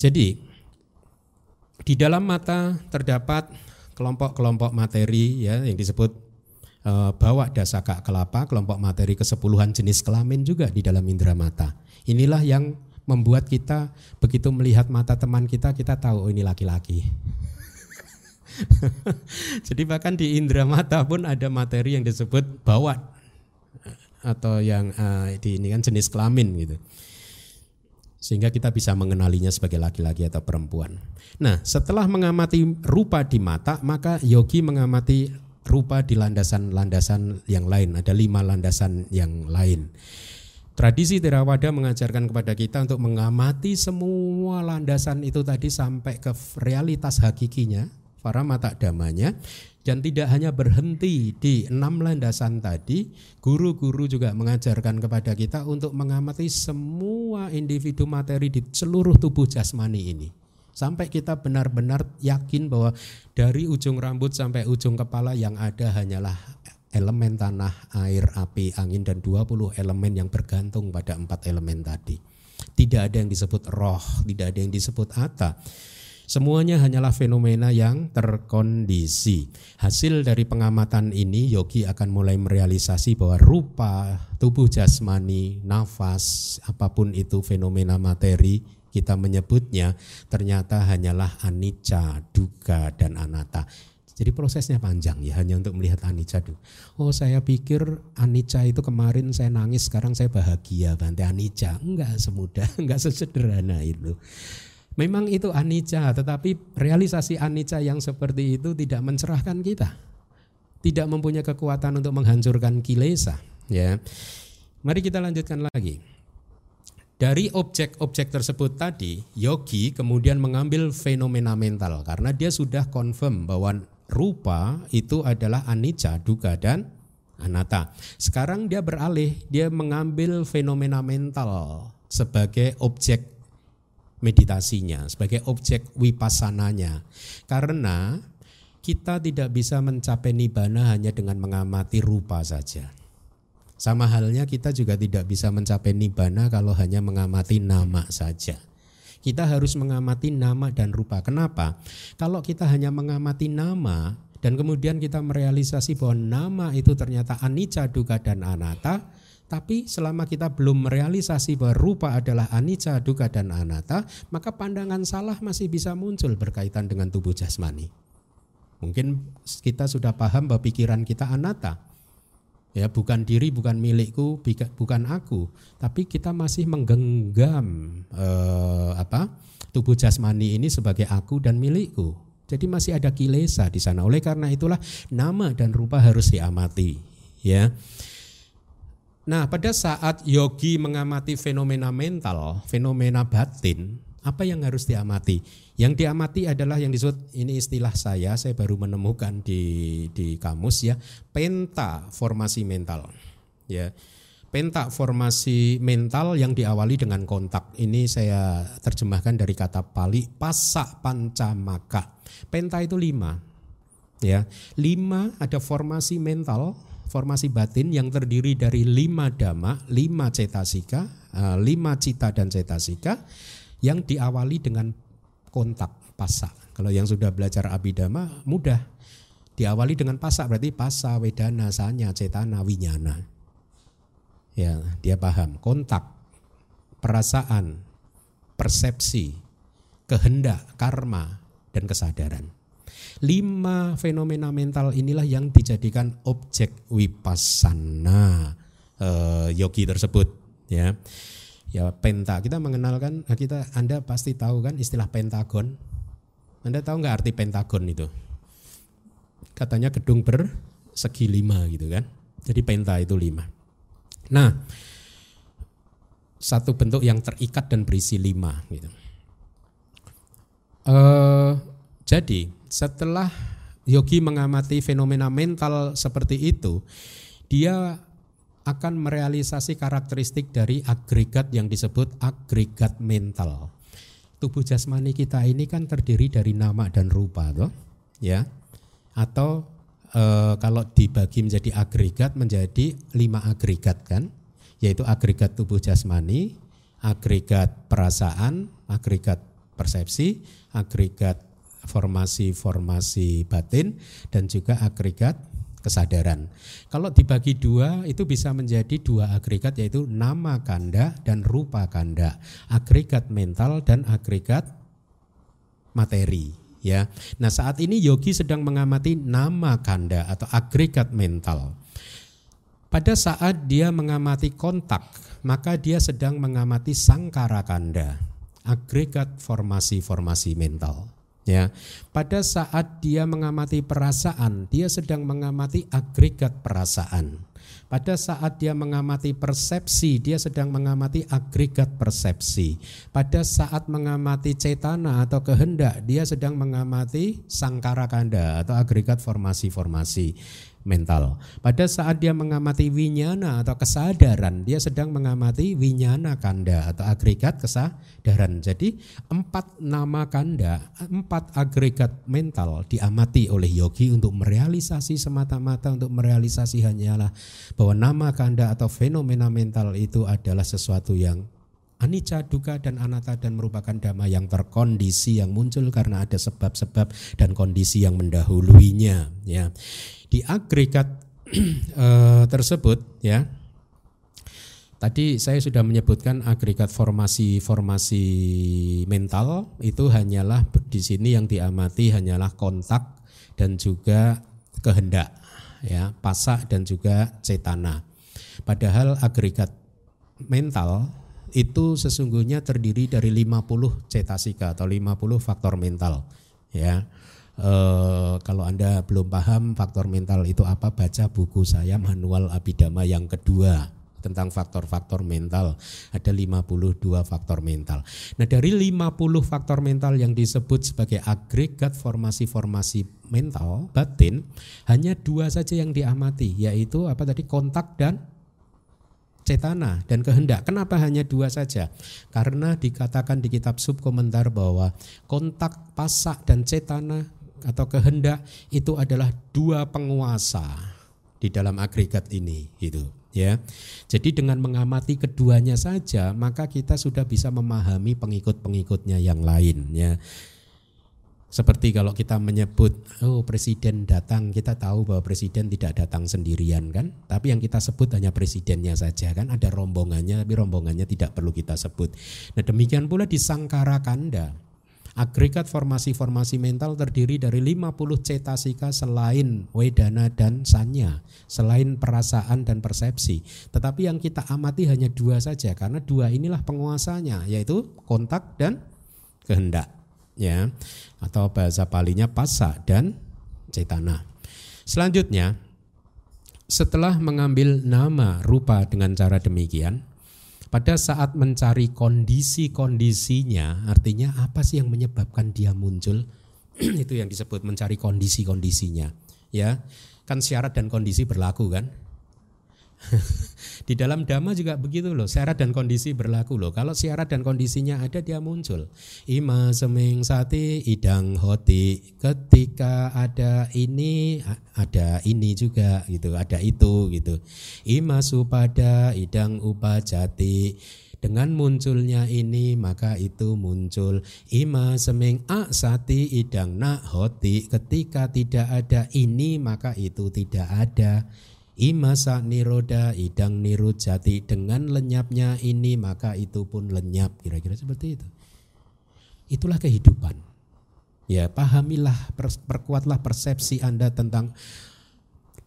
Jadi di dalam mata terdapat kelompok-kelompok materi ya yang disebut e, bawa dasaka kelapa, kelompok materi kesepuluhan jenis kelamin juga di dalam indera mata. Inilah yang membuat kita begitu melihat mata teman kita kita tahu oh, ini laki-laki. Jadi bahkan di indera mata pun ada materi yang disebut bawat atau yang uh, di ini kan jenis kelamin gitu. Sehingga kita bisa mengenalinya sebagai laki-laki atau perempuan. Nah, setelah mengamati rupa di mata, maka yogi mengamati rupa di landasan-landasan yang lain. Ada lima landasan yang lain. Tradisi Theravada mengajarkan kepada kita untuk mengamati semua landasan itu tadi sampai ke realitas hakikinya, para mata damanya dan tidak hanya berhenti di enam landasan tadi, guru-guru juga mengajarkan kepada kita untuk mengamati semua individu materi di seluruh tubuh jasmani ini. Sampai kita benar-benar yakin bahwa dari ujung rambut sampai ujung kepala yang ada hanyalah elemen tanah, air, api, angin dan 20 elemen yang bergantung pada empat elemen tadi. Tidak ada yang disebut roh, tidak ada yang disebut ata Semuanya hanyalah fenomena yang terkondisi. Hasil dari pengamatan ini yogi akan mulai merealisasi bahwa rupa tubuh jasmani, nafas, apa pun itu fenomena materi kita menyebutnya ternyata hanyalah anicca, duga dan anatta. Jadi prosesnya panjang ya hanya untuk melihat anicca dulu. Oh saya pikir anicca itu kemarin saya nangis sekarang saya bahagia bantai anicca. Enggak semudah, enggak sesederhana itu. Memang itu anicca, tetapi realisasi anicca yang seperti itu tidak mencerahkan kita. Tidak mempunyai kekuatan untuk menghancurkan kilesa, ya. Mari kita lanjutkan lagi. Dari objek-objek tersebut tadi, yogi kemudian mengambil fenomena mental karena dia sudah confirm bahwa rupa itu adalah anicca, duga dan anatta. Sekarang dia beralih, dia mengambil fenomena mental sebagai objek meditasinya, sebagai objek wipassananya. Karena kita tidak bisa mencapai nibbana hanya dengan mengamati rupa saja. Sama halnya kita juga tidak bisa mencapai nibbana kalau hanya mengamati nama saja. Kita harus mengamati nama dan rupa. Kenapa? Kalau kita hanya mengamati nama dan kemudian kita merealisasi bahwa nama itu ternyata anicca, dukkha dan anatta, Tapi selama kita belum merealisasi bahwa rupa adalah anicca, dukkha dan anatta, maka pandangan salah masih bisa muncul berkaitan dengan tubuh jasmani. Mungkin kita sudah paham bahwa pikiran kita anatta. Ya, bukan diri, bukan milikku, bukan aku, tapi kita masih menggenggam eh, apa? tubuh jasmani ini sebagai aku dan milikku. Jadi masih ada kilesa di sana. Oleh karena itulah nama dan rupa harus diamati, ya. Nah, pada saat yogi mengamati fenomena mental, fenomena batin, apa yang harus diamati? Yang diamati adalah yang disebut ini istilah saya, saya baru menemukan di di kamus ya, penta formasi mental. Ya. Penta formasi mental yang diawali dengan kontak. Ini saya terjemahkan dari kata Pali pasak pancamaka. Penta itu lima. Ya, lima ada formasi mental formasi batin yang terdiri dari lima dhamma, lima cetasika, eh, lima cita dan cetasika yang diawali dengan kontak pasa. Kalau yang sudah belajar abidama mudah. Diawali dengan pasa berarti pasa, wedana, sanya, cetana, winyana. Ya, dia paham. Kontak, perasaan, persepsi, kehendak, karma, dan kesadaran. Lima fenomena mental inilah yang dijadikan objek wipasana uh, yogi tersebut ya. Ya penta kita mengenalkan nah, kita Anda pasti tahu kan istilah pentagon. Anda tahu nggak arti pentagon itu? Katanya gedung bersegi lima gitu kan. Jadi penta itu lima. Nah, satu bentuk yang terikat dan berisi lima gitu. Uh, jadi setelah yogi mengamati fenomena mental seperti itu, dia akan merealisasi karakteristik dari agregat yang disebut agregat mental. Tubuh jasmani kita ini kan terdiri dari nama dan rupa, toh, ya. Atau e, kalau dibagi menjadi agregat menjadi lima agregat kan, yaitu agregat tubuh jasmani, agregat perasaan, agregat persepsi, agregat formasi-formasi batin dan juga agregat kesadaran. Kalau dibagi dua itu bisa menjadi dua agregat yaitu nama kanda dan rupa kanda, agregat mental dan agregat materi ya. Nah, saat ini yogi sedang mengamati nama kanda atau agregat mental. Pada saat dia mengamati kontak, maka dia sedang mengamati sangkara kanda, agregat formasi-formasi mental. Ya, pada saat dia mengamati perasaan, dia sedang mengamati agregat perasaan. Pada saat dia mengamati persepsi, dia sedang mengamati agregat persepsi. Pada saat mengamati cetana atau kehendak, dia sedang mengamati sangkara kanda atau agregat formasi-formasi mental. Pada saat dia mengamati winyana atau kesadaran, dia sedang mengamati winyana kanda atau agregat kesadaran. Jadi empat nama kanda, empat agregat mental diamati oleh yogi untuk merealisasi semata-mata untuk merealisasi hanyalah bahwa nama kanda atau fenomena mental itu adalah sesuatu yang anicca, dukkha dan anatta dan merupakan dhamma yang terkondisi yang muncul karena ada sebab-sebab dan kondisi yang mendahuluinya ya di agregat uh, tersebut ya Tadi saya sudah menyebutkan agregat formasi-formasi mental itu hanyalah di sini yang diamati hanyalah kontak dan juga kehendak ya, pasak dan juga cetana. Padahal agregat mental itu sesungguhnya terdiri dari 50 cetasika atau 50 faktor mental ya. Uh, kalau Anda belum paham faktor mental itu apa, baca buku saya Manual Abidama yang kedua tentang faktor-faktor mental. Ada 52 faktor mental. Nah, dari 50 faktor mental yang disebut sebagai agregat formasi-formasi mental batin, hanya dua saja yang diamati, yaitu apa tadi kontak dan cetana dan kehendak. Kenapa hanya dua saja? Karena dikatakan di kitab subkomentar bahwa kontak, pasak dan cetana atau kehendak itu adalah dua penguasa di dalam agregat ini gitu ya. Jadi dengan mengamati keduanya saja maka kita sudah bisa memahami pengikut-pengikutnya yang lain ya. Seperti kalau kita menyebut, oh presiden datang, kita tahu bahwa presiden tidak datang sendirian kan. Tapi yang kita sebut hanya presidennya saja kan. Ada rombongannya, tapi rombongannya tidak perlu kita sebut. Nah demikian pula di Sangkara Kanda. Agregat formasi-formasi mental terdiri dari 50 cetasika selain wedana dan sanya, selain perasaan dan persepsi. Tetapi yang kita amati hanya dua saja karena dua inilah penguasanya yaitu kontak dan kehendak ya atau bahasa palinya pasa dan cetana. Selanjutnya setelah mengambil nama rupa dengan cara demikian pada saat mencari kondisi-kondisinya artinya apa sih yang menyebabkan dia muncul? Itu yang disebut mencari kondisi-kondisinya ya. Kan syarat dan kondisi berlaku kan di dalam dhamma juga begitu loh, syarat dan kondisi berlaku loh. Kalau syarat dan kondisinya ada dia muncul. Ima seming sati idang hoti. Ketika ada ini ada ini juga gitu, ada itu gitu. Ima supada idang upajati. Dengan munculnya ini maka itu muncul ima seming a sati idang na hoti. Ketika tidak ada ini maka itu tidak ada. Imasa niroda idang nirujati dengan lenyapnya ini maka itu pun lenyap kira-kira seperti itu. Itulah kehidupan. Ya pahamilah perkuatlah persepsi anda tentang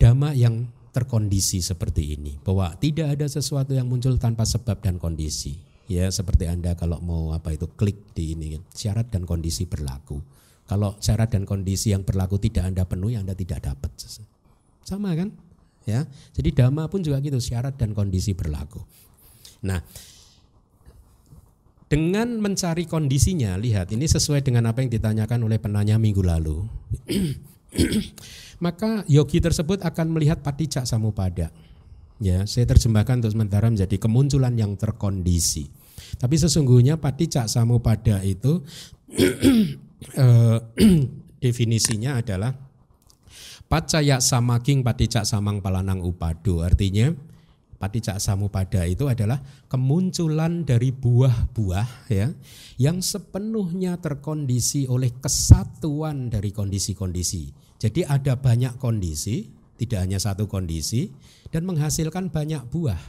dhamma yang terkondisi seperti ini bahwa tidak ada sesuatu yang muncul tanpa sebab dan kondisi. Ya seperti anda kalau mau apa itu klik di ini syarat dan kondisi berlaku. Kalau syarat dan kondisi yang berlaku tidak anda penuhi anda tidak dapat. Sama kan? Ya. Jadi dhamma pun juga gitu syarat dan kondisi berlaku. Nah, dengan mencari kondisinya, lihat ini sesuai dengan apa yang ditanyakan oleh penanya minggu lalu. Maka yogi tersebut akan melihat paticak samupada. Ya, saya terjemahkan untuk sementara menjadi kemunculan yang terkondisi. Tapi sesungguhnya paticak samupada itu eh, definisinya adalah Pacaya samaking paticak samang palanang upado artinya paticak samupada itu adalah kemunculan dari buah-buah ya yang sepenuhnya terkondisi oleh kesatuan dari kondisi-kondisi. Jadi ada banyak kondisi, tidak hanya satu kondisi dan menghasilkan banyak buah.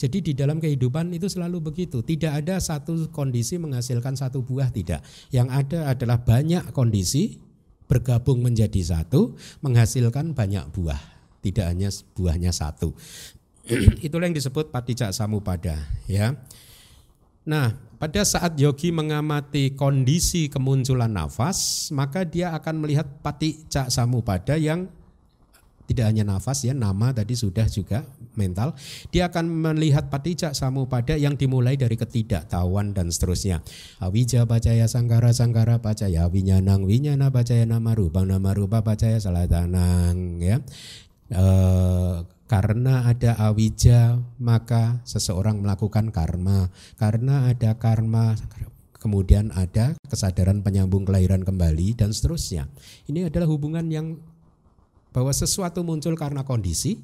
Jadi di dalam kehidupan itu selalu begitu. Tidak ada satu kondisi menghasilkan satu buah tidak. Yang ada adalah banyak kondisi bergabung menjadi satu menghasilkan banyak buah tidak hanya buahnya satu. Itulah yang disebut patijak samupada ya. Nah pada saat yogi mengamati kondisi kemunculan nafas maka dia akan melihat patijak samupada yang tidak hanya nafas ya nama tadi sudah juga mental. Dia akan melihat patijak samupada yang dimulai dari ketidaktahuan dan seterusnya. Awija bacaya sangkara sangkara bacaya winyanang winyana bacaya nama rubang nama rupa bacaya salatanang ya. E, karena ada awija maka seseorang melakukan karma. Karena ada karma kemudian ada kesadaran penyambung kelahiran kembali dan seterusnya. Ini adalah hubungan yang bahwa sesuatu muncul karena kondisi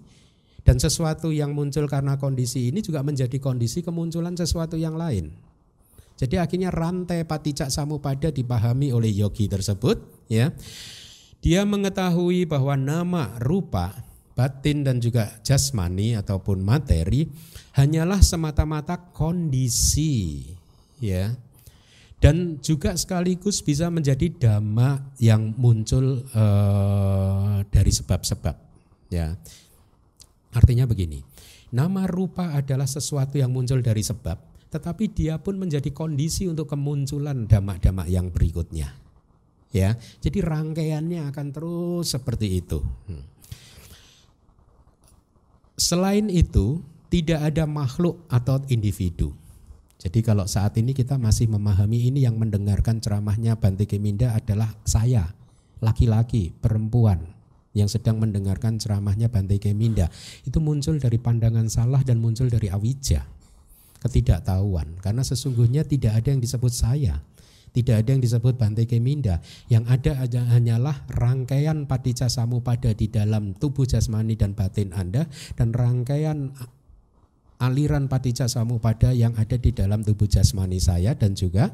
dan sesuatu yang muncul karena kondisi ini juga menjadi kondisi kemunculan sesuatu yang lain. Jadi akhirnya rantai patijak samupada dipahami oleh yogi tersebut ya. Dia mengetahui bahwa nama, rupa, batin dan juga jasmani ataupun materi hanyalah semata-mata kondisi ya dan juga sekaligus bisa menjadi dhamma yang muncul uh, dari sebab-sebab ya. Artinya begini nama rupa adalah sesuatu yang muncul dari sebab tetapi dia pun menjadi kondisi untuk kemunculan dhamma-dhamma yang berikutnya ya. Jadi rangkaiannya akan terus seperti itu. Hmm. selain itu tidak ada makhluk atau individu jadi kalau saat ini kita masih memahami ini yang mendengarkan ceramahnya Bante Keminda adalah saya, laki-laki, perempuan yang sedang mendengarkan ceramahnya Bante Keminda. Itu muncul dari pandangan salah dan muncul dari awija, ketidaktahuan. Karena sesungguhnya tidak ada yang disebut saya. Tidak ada yang disebut Bante Keminda. Yang ada hanyalah rangkaian paticca samupada di dalam tubuh jasmani dan batin Anda dan rangkaian aliran patijak samupada yang ada di dalam tubuh jasmani saya dan juga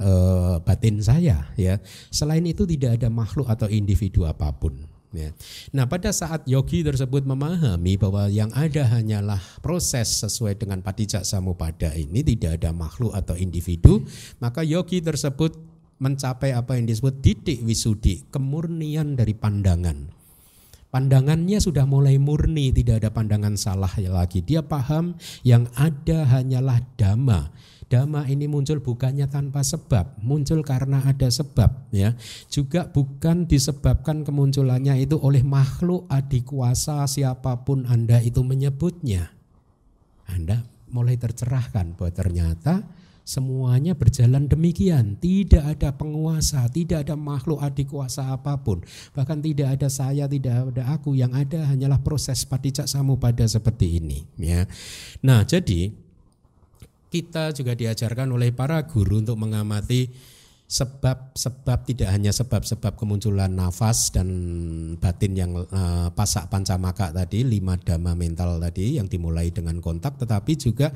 uh, batin saya ya. Selain itu tidak ada makhluk atau individu apa pun. Ya. Nah pada saat yogi tersebut memahami bahwa yang ada hanyalah proses sesuai dengan patijak samupada ini tidak ada makhluk atau individu, maka yogi tersebut mencapai apa yang disebut titik wisudi, kemurnian dari pandangan. Pandangannya sudah mulai murni, tidak ada pandangan salah lagi. Dia paham yang ada hanyalah dhamma Dhamma ini muncul bukannya tanpa sebab, muncul karena ada sebab ya. Juga bukan disebabkan kemunculannya itu oleh makhluk adik kuasa siapa pun Anda itu menyebutnya. Anda mulai tercerahkan bahwa ternyata semuanya berjalan demikian. Tidak ada penguasa, tidak ada makhluk adik kuasa apa pun. Bahkan tidak ada saya, tidak ada aku. Yang ada hanyalah proses patijak samu pada seperti ini. Ya. Nah jadi kita juga diajarkan oleh para guru untuk mengamati sebab-sebab tidak hanya sebab-sebab kemunculan nafas dan batin yang uh, pasak pancamaka tadi, lima dhamma mental tadi yang dimulai dengan kontak, tetapi juga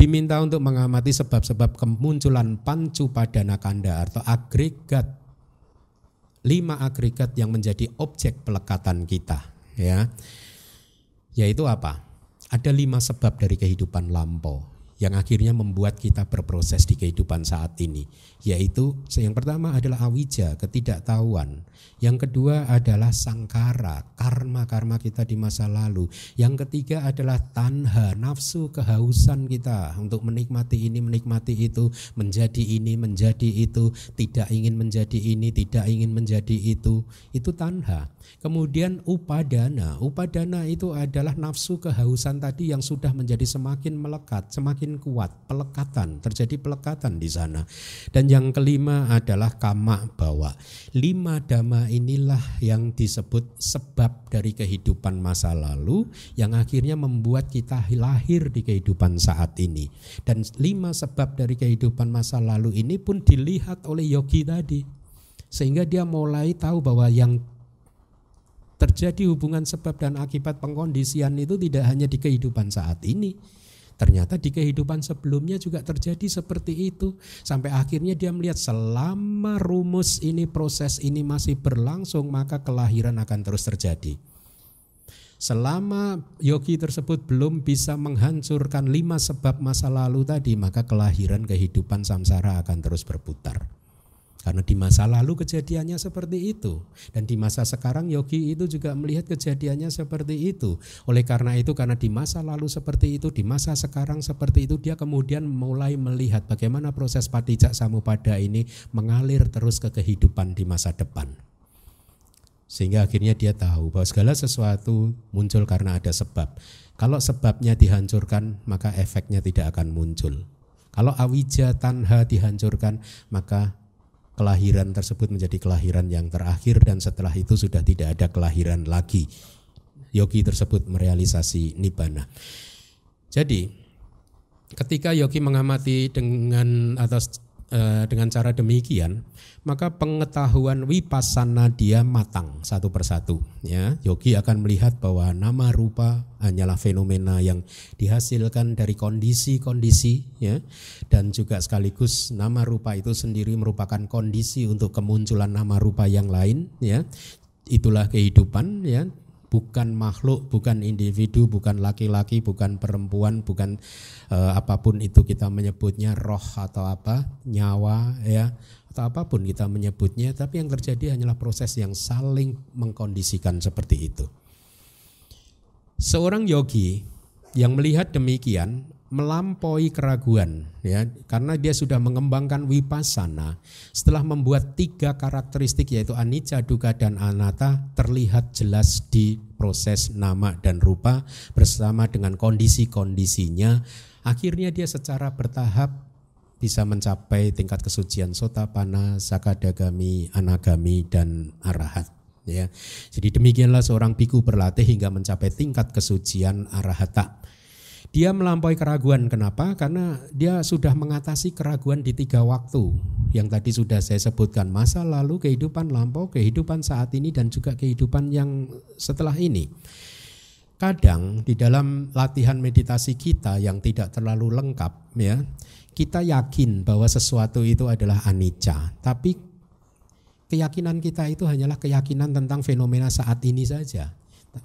diminta untuk mengamati sebab-sebab kemunculan pancu padana kanda atau agregat lima agregat yang menjadi objek pelekatan kita ya. Yaitu apa? Ada lima sebab dari kehidupan lampau yang akhirnya membuat kita berproses di kehidupan saat ini yaitu yang pertama adalah awija ketidaktahuan. Yang kedua adalah sangkara karma-karma kita di masa lalu. Yang ketiga adalah tanha nafsu kehausan kita untuk menikmati ini menikmati itu menjadi ini menjadi itu tidak ingin menjadi ini tidak ingin menjadi itu. Itu tanha kemudian upadana upadana itu adalah nafsu kehausan tadi yang sudah menjadi semakin melekat semakin kuat pelekatan terjadi pelekatan di sana dan yang kelima adalah kama bawa. Lima dhamma inilah yang disebut sebab dari kehidupan masa lalu yang akhirnya membuat kita lahir di kehidupan saat ini. Dan lima sebab dari kehidupan masa lalu ini pun dilihat oleh yogi tadi. Sehingga dia mulai tahu bahwa yang terjadi hubungan sebab dan akibat pengkondisian itu tidak hanya di kehidupan saat ini, Ternyata di kehidupan sebelumnya juga terjadi seperti itu. Sampai akhirnya dia melihat selama rumus ini, proses ini masih berlangsung, maka kelahiran akan terus terjadi. Selama yogi tersebut belum bisa menghancurkan lima sebab masa lalu tadi, maka kelahiran kehidupan samsara akan terus berputar. Karena di masa lalu kejadiannya seperti itu dan di masa sekarang yogi itu juga melihat kejadiannya seperti itu. Oleh karena itu karena di masa lalu seperti itu, di masa sekarang seperti itu dia kemudian mulai melihat bagaimana proses patijak samupada ini mengalir terus ke kehidupan di masa depan. Sehingga akhirnya dia tahu bahwa segala sesuatu muncul karena ada sebab. Kalau sebabnya dihancurkan, maka efeknya tidak akan muncul. Kalau awija tanha dihancurkan, maka kelahiran tersebut menjadi kelahiran yang terakhir dan setelah itu sudah tidak ada kelahiran lagi. Yogi tersebut merealisasi nibbana. Jadi ketika yogi mengamati dengan atas Eh, dengan cara demikian maka pengetahuan wipasana dia matang satu persatu ya. Yogi akan melihat bahwa nama rupa hanyalah fenomena yang dihasilkan dari kondisi-kondisi ya. Dan juga sekaligus nama rupa itu sendiri merupakan kondisi untuk kemunculan nama rupa yang lain ya. Itulah kehidupan ya bukan makhluk, bukan individu, bukan laki-laki, bukan perempuan, bukan uh, apa pun itu kita menyebutnya roh atau apa, nyawa ya atau apa pun kita menyebutnya, tapi yang terjadi hanyalah proses yang saling mengkondisikan seperti itu. Seorang yogi yang melihat demikian melampaui keraguan ya. Karena dia sudah mengembangkan wipasana setelah membuat tiga karakteristik yaitu anicca dukkha dan anatta terlihat jelas di proses nama dan rupa bersama dengan kondisi-kondisinya. Akhirnya dia secara bertahap bisa mencapai tingkat kesucian sotapana, sakadagami, anagami dan arahat ya. Jadi demikianlah seorang biku berlatih hingga mencapai tingkat kesucian arahata dia melampaui keraguan. Kenapa? Karena dia sudah mengatasi keraguan di tiga waktu yang tadi sudah saya sebutkan masa lalu, kehidupan lampau, kehidupan saat ini dan juga kehidupan yang setelah ini. kadang di dalam latihan meditasi kita yang tidak terlalu lengkap ya, kita yakin bahwa sesuatu itu adalah anicca, tapi keyakinan kita itu hanyalah keyakinan tentang fenomena saat ini saja.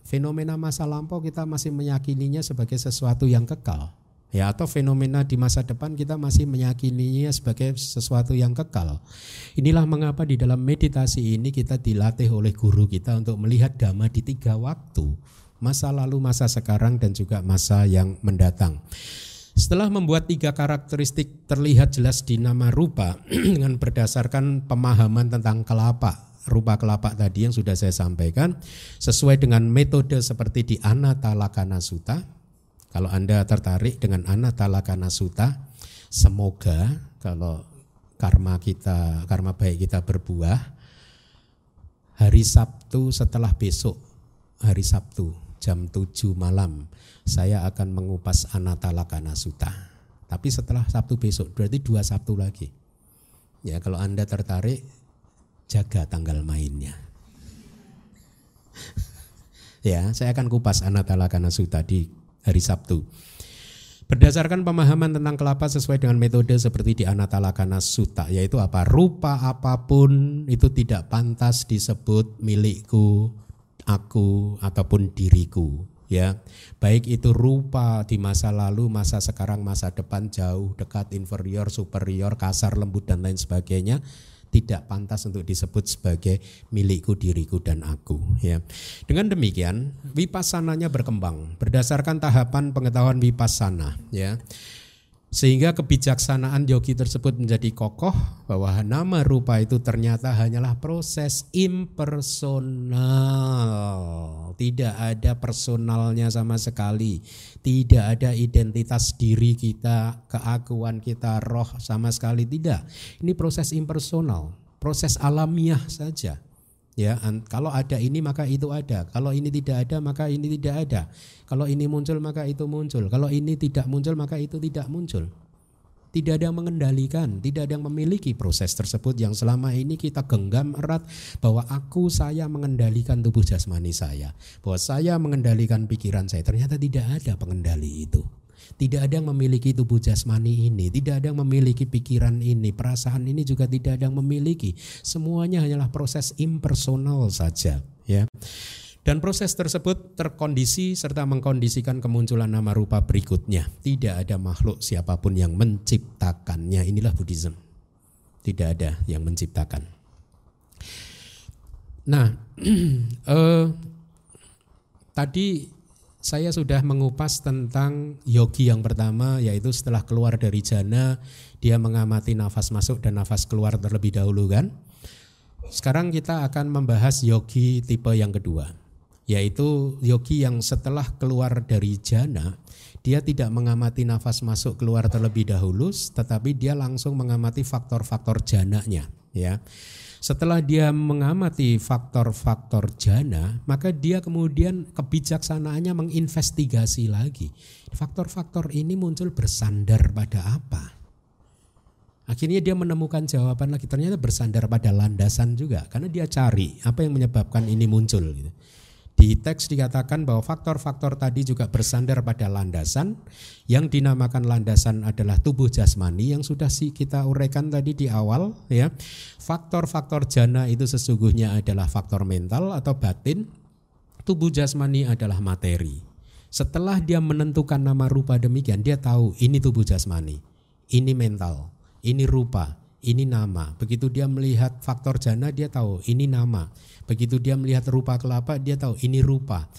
Fenomena masa lampau kita masih meyakininya sebagai sesuatu yang kekal ya atau fenomena di masa depan kita masih meyakininya sebagai sesuatu yang kekal. Inilah mengapa di dalam meditasi ini kita dilatih oleh guru kita untuk melihat dhamma di tiga waktu, masa lalu, masa sekarang dan juga masa yang mendatang. Setelah membuat tiga karakteristik terlihat jelas di nama rupa dengan berdasarkan pemahaman tentang kelapa, rupa kelapa tadi yang sudah saya sampaikan, sesuai dengan metode seperti di Anatalakana Sutta, kalau Anda tertarik dengan Anatalakana Sutta, semoga kalau karma kita, karma baik kita berbuah, hari Sabtu setelah besok, hari Sabtu jam 7 malam, saya akan mengupas Anatalakana Sutta. Tapi setelah Sabtu besok, berarti dua Sabtu lagi. Ya, kalau Anda tertarik, jaga tanggal mainnya. ya, saya akan kupas Anatalakana Sutta di hari Sabtu. Berdasarkan pemahaman tentang kelapa sesuai dengan metode seperti di Anatalakana Sutta, yaitu apa? Rupa apa pun itu tidak pantas disebut milikku, aku, ataupun diriku. Ya, baik itu rupa di masa lalu, masa sekarang, masa depan, jauh, dekat, inferior, superior, kasar, lembut dan lain sebagainya tidak pantas untuk disebut sebagai milikku diriku dan aku ya. Dengan demikian wipassananya berkembang berdasarkan tahapan pengetahuan vipassana ya. Sehingga kebijaksanaan yogi tersebut menjadi kokoh bahwa nama rupa itu ternyata hanyalah proses impersonal. Tidak ada personalnya sama sekali. Tidak ada identitas diri kita, keakuan kita, roh sama sekali tidak. Ini proses impersonal, proses alamiah saja. Ya, kalau ada ini maka itu ada. Kalau ini tidak ada maka ini tidak ada. Kalau ini muncul maka itu muncul. Kalau ini tidak muncul maka itu tidak muncul. Tidak ada yang mengendalikan, tidak ada yang memiliki proses tersebut yang selama ini kita genggam erat bahwa aku saya mengendalikan tubuh jasmani saya, bahwa saya mengendalikan pikiran saya. Ternyata tidak ada pengendali itu. Tidak ada yang memiliki tubuh jasmani ini, tidak ada yang memiliki pikiran ini, perasaan ini juga tidak ada yang memiliki. Semuanya hanyalah proses impersonal saja, ya. Dan proses tersebut terkondisi serta mengkondisikan kemunculan nama rupa berikutnya. Tidak ada makhluk siapa pun yang menciptakannya. Inilah Buddhism. Tidak ada yang menciptakan. Nah, eh, tadi saya sudah mengupas tentang yogi yang pertama yaitu setelah keluar dari jana dia mengamati nafas masuk dan nafas keluar terlebih dahulu kan. Sekarang kita akan membahas yogi tipe yang kedua yaitu yogi yang setelah keluar dari jana dia tidak mengamati nafas masuk keluar terlebih dahulu tetapi dia langsung mengamati faktor-faktor jananya ya. Setelah dia mengamati faktor-faktor jana, maka dia kemudian kebijaksanaannya menginvestigasi lagi. Faktor-faktor ini muncul bersandar pada apa? Akhirnya dia menemukan jawaban lagi. Ternyata bersandar pada landasan juga, karena dia cari apa yang menyebabkan ini muncul. Gitu. Di teks dikatakan bahwa faktor-faktor tadi juga bersandar pada landasan yang dinamakan landasan adalah tubuh jasmani yang sudah sih kita uraikan tadi di awal ya. Faktor-faktor jana itu sesungguhnya adalah faktor mental atau batin. Tubuh jasmani adalah materi. Setelah dia menentukan nama rupa demikian, dia tahu ini tubuh jasmani, ini mental, ini rupa, ini nama. Begitu dia melihat faktor jana, dia tahu ini nama. Begitu dia melihat rupa kelapa, dia tahu ini rupa.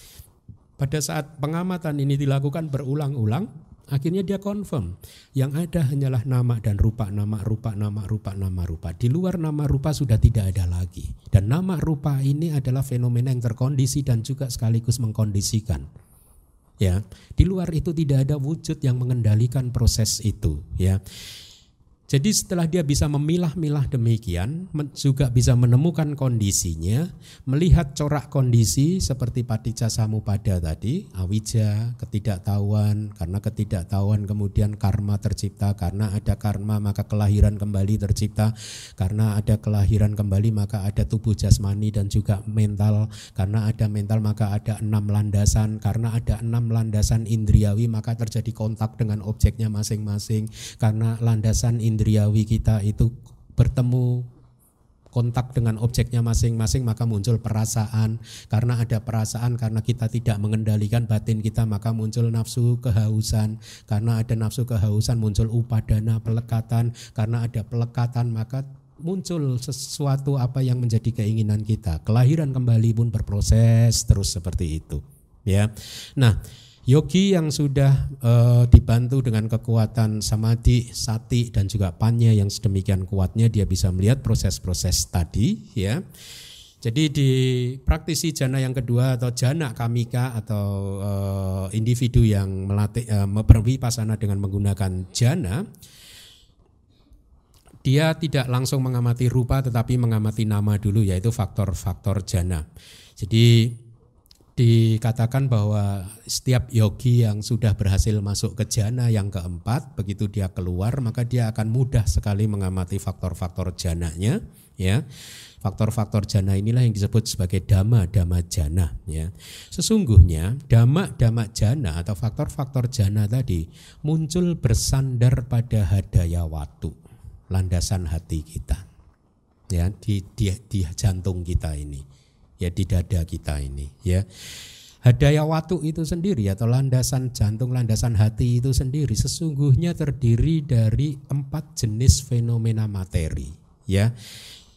Pada saat pengamatan ini dilakukan berulang-ulang, akhirnya dia confirm yang ada hanyalah nama dan rupa, nama, rupa, nama, rupa, nama, rupa. Di luar nama rupa sudah tidak ada lagi. Dan nama rupa ini adalah fenomena yang terkondisi dan juga sekaligus mengkondisikan. Ya, di luar itu tidak ada wujud yang mengendalikan proses itu, ya. Jadi setelah dia bisa memilah-milah demikian, juga bisa menemukan kondisinya, melihat corak kondisi seperti paticca samupada tadi, awija, ketidaktahuan, karena ketidaktahuan kemudian karma tercipta, karena ada karma maka kelahiran kembali tercipta, karena ada kelahiran kembali maka ada tubuh jasmani dan juga mental, karena ada mental maka ada enam landasan, karena ada enam landasan indriawi maka terjadi kontak dengan objeknya masing-masing, karena landasan indriawi indriawi kita itu bertemu kontak dengan objeknya masing-masing maka muncul perasaan. Karena ada perasaan karena kita tidak mengendalikan batin kita maka muncul nafsu kehausan. Karena ada nafsu kehausan muncul upadana pelekatan. Karena ada pelekatan maka muncul sesuatu apa yang menjadi keinginan kita. Kelahiran kembali pun berproses terus seperti itu ya. Nah Yogi yang sudah uh, dibantu dengan kekuatan samadhi, sati dan juga panya yang sedemikian kuatnya dia bisa melihat proses-proses tadi ya. Jadi di praktisi jana yang kedua atau jana kamika atau uh, individu yang melatih uh, berwipasana dengan menggunakan jana dia tidak langsung mengamati rupa tetapi mengamati nama dulu yaitu faktor-faktor jana. Jadi dikatakan bahwa setiap yogi yang sudah berhasil masuk ke jana yang keempat begitu dia keluar maka dia akan mudah sekali mengamati faktor-faktor jananya ya. Faktor-faktor jana inilah yang disebut sebagai dhamma dhamma jana ya. Sesungguhnya dhamma dhamma jana atau faktor-faktor jana tadi muncul bersandar pada hadaya watu landasan hati kita ya di, di di jantung kita ini ya di dada kita ini ya Hadaya watu itu sendiri atau landasan jantung, landasan hati itu sendiri sesungguhnya terdiri dari empat jenis fenomena materi, ya,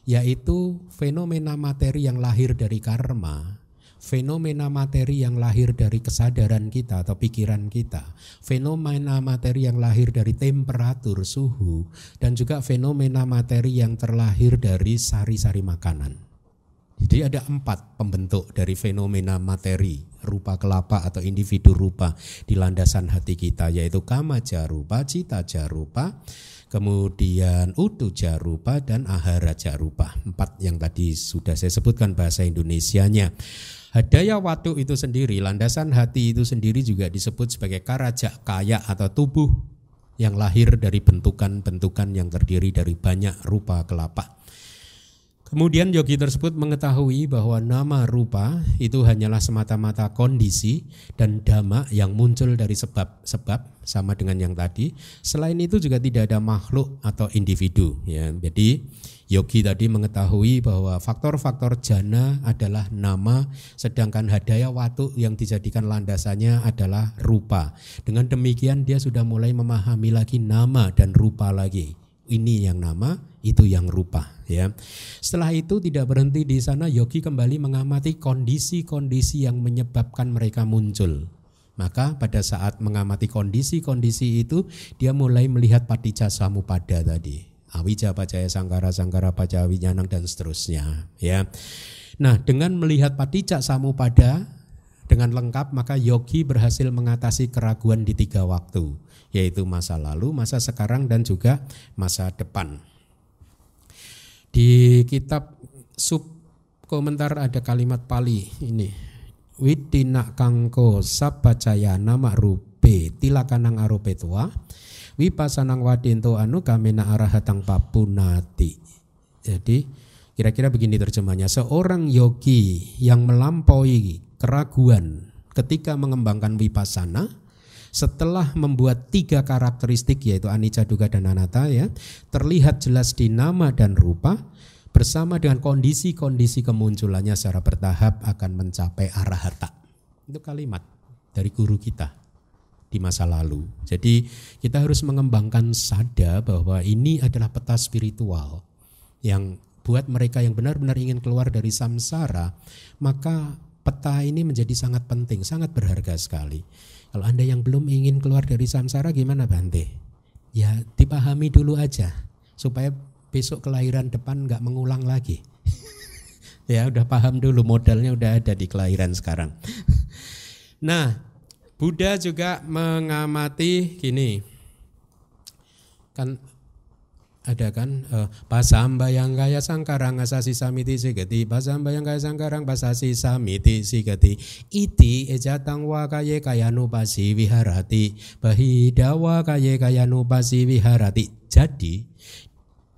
yaitu fenomena materi yang lahir dari karma, fenomena materi yang lahir dari kesadaran kita atau pikiran kita, fenomena materi yang lahir dari temperatur suhu, dan juga fenomena materi yang terlahir dari sari-sari makanan. Jadi ada empat pembentuk dari fenomena materi rupa kelapa atau individu rupa di landasan hati kita yaitu kama jarupa, cita jarupa, kemudian utu jarupa dan ahara jarupa. Empat yang tadi sudah saya sebutkan bahasa Indonesianya. Hadaya watu itu sendiri, landasan hati itu sendiri juga disebut sebagai karaja kaya atau tubuh yang lahir dari bentukan-bentukan yang terdiri dari banyak rupa kelapa. Kemudian yogi tersebut mengetahui bahwa nama rupa itu hanyalah semata-mata kondisi dan dhamma yang muncul dari sebab-sebab sama dengan yang tadi. Selain itu juga tidak ada makhluk atau individu ya. Jadi yogi tadi mengetahui bahwa faktor-faktor jana adalah nama sedangkan hadaya watu yang dijadikan landasannya adalah rupa. Dengan demikian dia sudah mulai memahami lagi nama dan rupa lagi ini yang nama, itu yang rupa ya. Setelah itu tidak berhenti di sana yogi kembali mengamati kondisi-kondisi yang menyebabkan mereka muncul. Maka pada saat mengamati kondisi-kondisi itu dia mulai melihat paticca samupada tadi. Awija pacaya sangkara sangkara paca winyanang dan seterusnya ya. Nah, dengan melihat paticca samupada dengan lengkap maka yogi berhasil mengatasi keraguan di tiga waktu yaitu masa lalu, masa sekarang dan juga masa depan. Di kitab sub komentar ada kalimat Pali ini. Witina kangko sabacaya nama rupe tilakanang arupe tua wipasanang wadinto anu kamena arahatang papunati. Jadi kira-kira begini terjemahnya. Seorang yogi yang melampaui keraguan ketika mengembangkan wipasana setelah membuat tiga karakteristik yaitu anicca, duga dan anatta ya, terlihat jelas di nama dan rupa bersama dengan kondisi-kondisi kemunculannya secara bertahap akan mencapai arahata. Itu kalimat dari guru kita di masa lalu. Jadi kita harus mengembangkan sada bahwa ini adalah peta spiritual yang buat mereka yang benar-benar ingin keluar dari samsara, maka peta ini menjadi sangat penting, sangat berharga sekali. Kalau Anda yang belum ingin keluar dari samsara gimana Bante? Ya dipahami dulu aja supaya besok kelahiran depan nggak mengulang lagi. ya udah paham dulu modalnya udah ada di kelahiran sekarang. nah, Buddha juga mengamati gini. Kan ada kan uh, pasamba yang kaya sangkarang asasi samiti sigati pasamba yang kaya sangkarang pasasi samiti sigati iti ejatang wa kaye kaya nupasi viharati bahidawa kaye kaya nupasi viharati jadi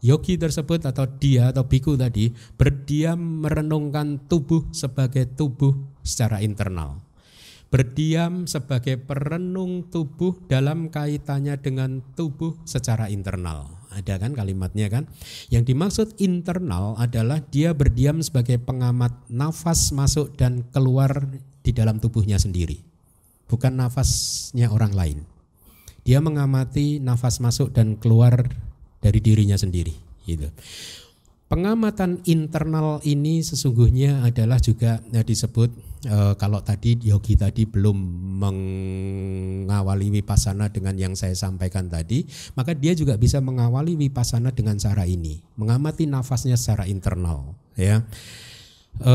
yogi tersebut atau dia atau biku tadi berdiam merenungkan tubuh sebagai tubuh secara internal. Berdiam sebagai perenung tubuh dalam kaitannya dengan tubuh secara internal ada kan kalimatnya kan. Yang dimaksud internal adalah dia berdiam sebagai pengamat nafas masuk dan keluar di dalam tubuhnya sendiri. Bukan nafasnya orang lain. Dia mengamati nafas masuk dan keluar dari dirinya sendiri gitu. Pengamatan internal ini sesungguhnya adalah juga ya, disebut e, kalau tadi yogi tadi belum mengawali wipasana dengan yang saya sampaikan tadi, maka dia juga bisa mengawali wipasana dengan cara ini, mengamati nafasnya secara internal. Ya, e,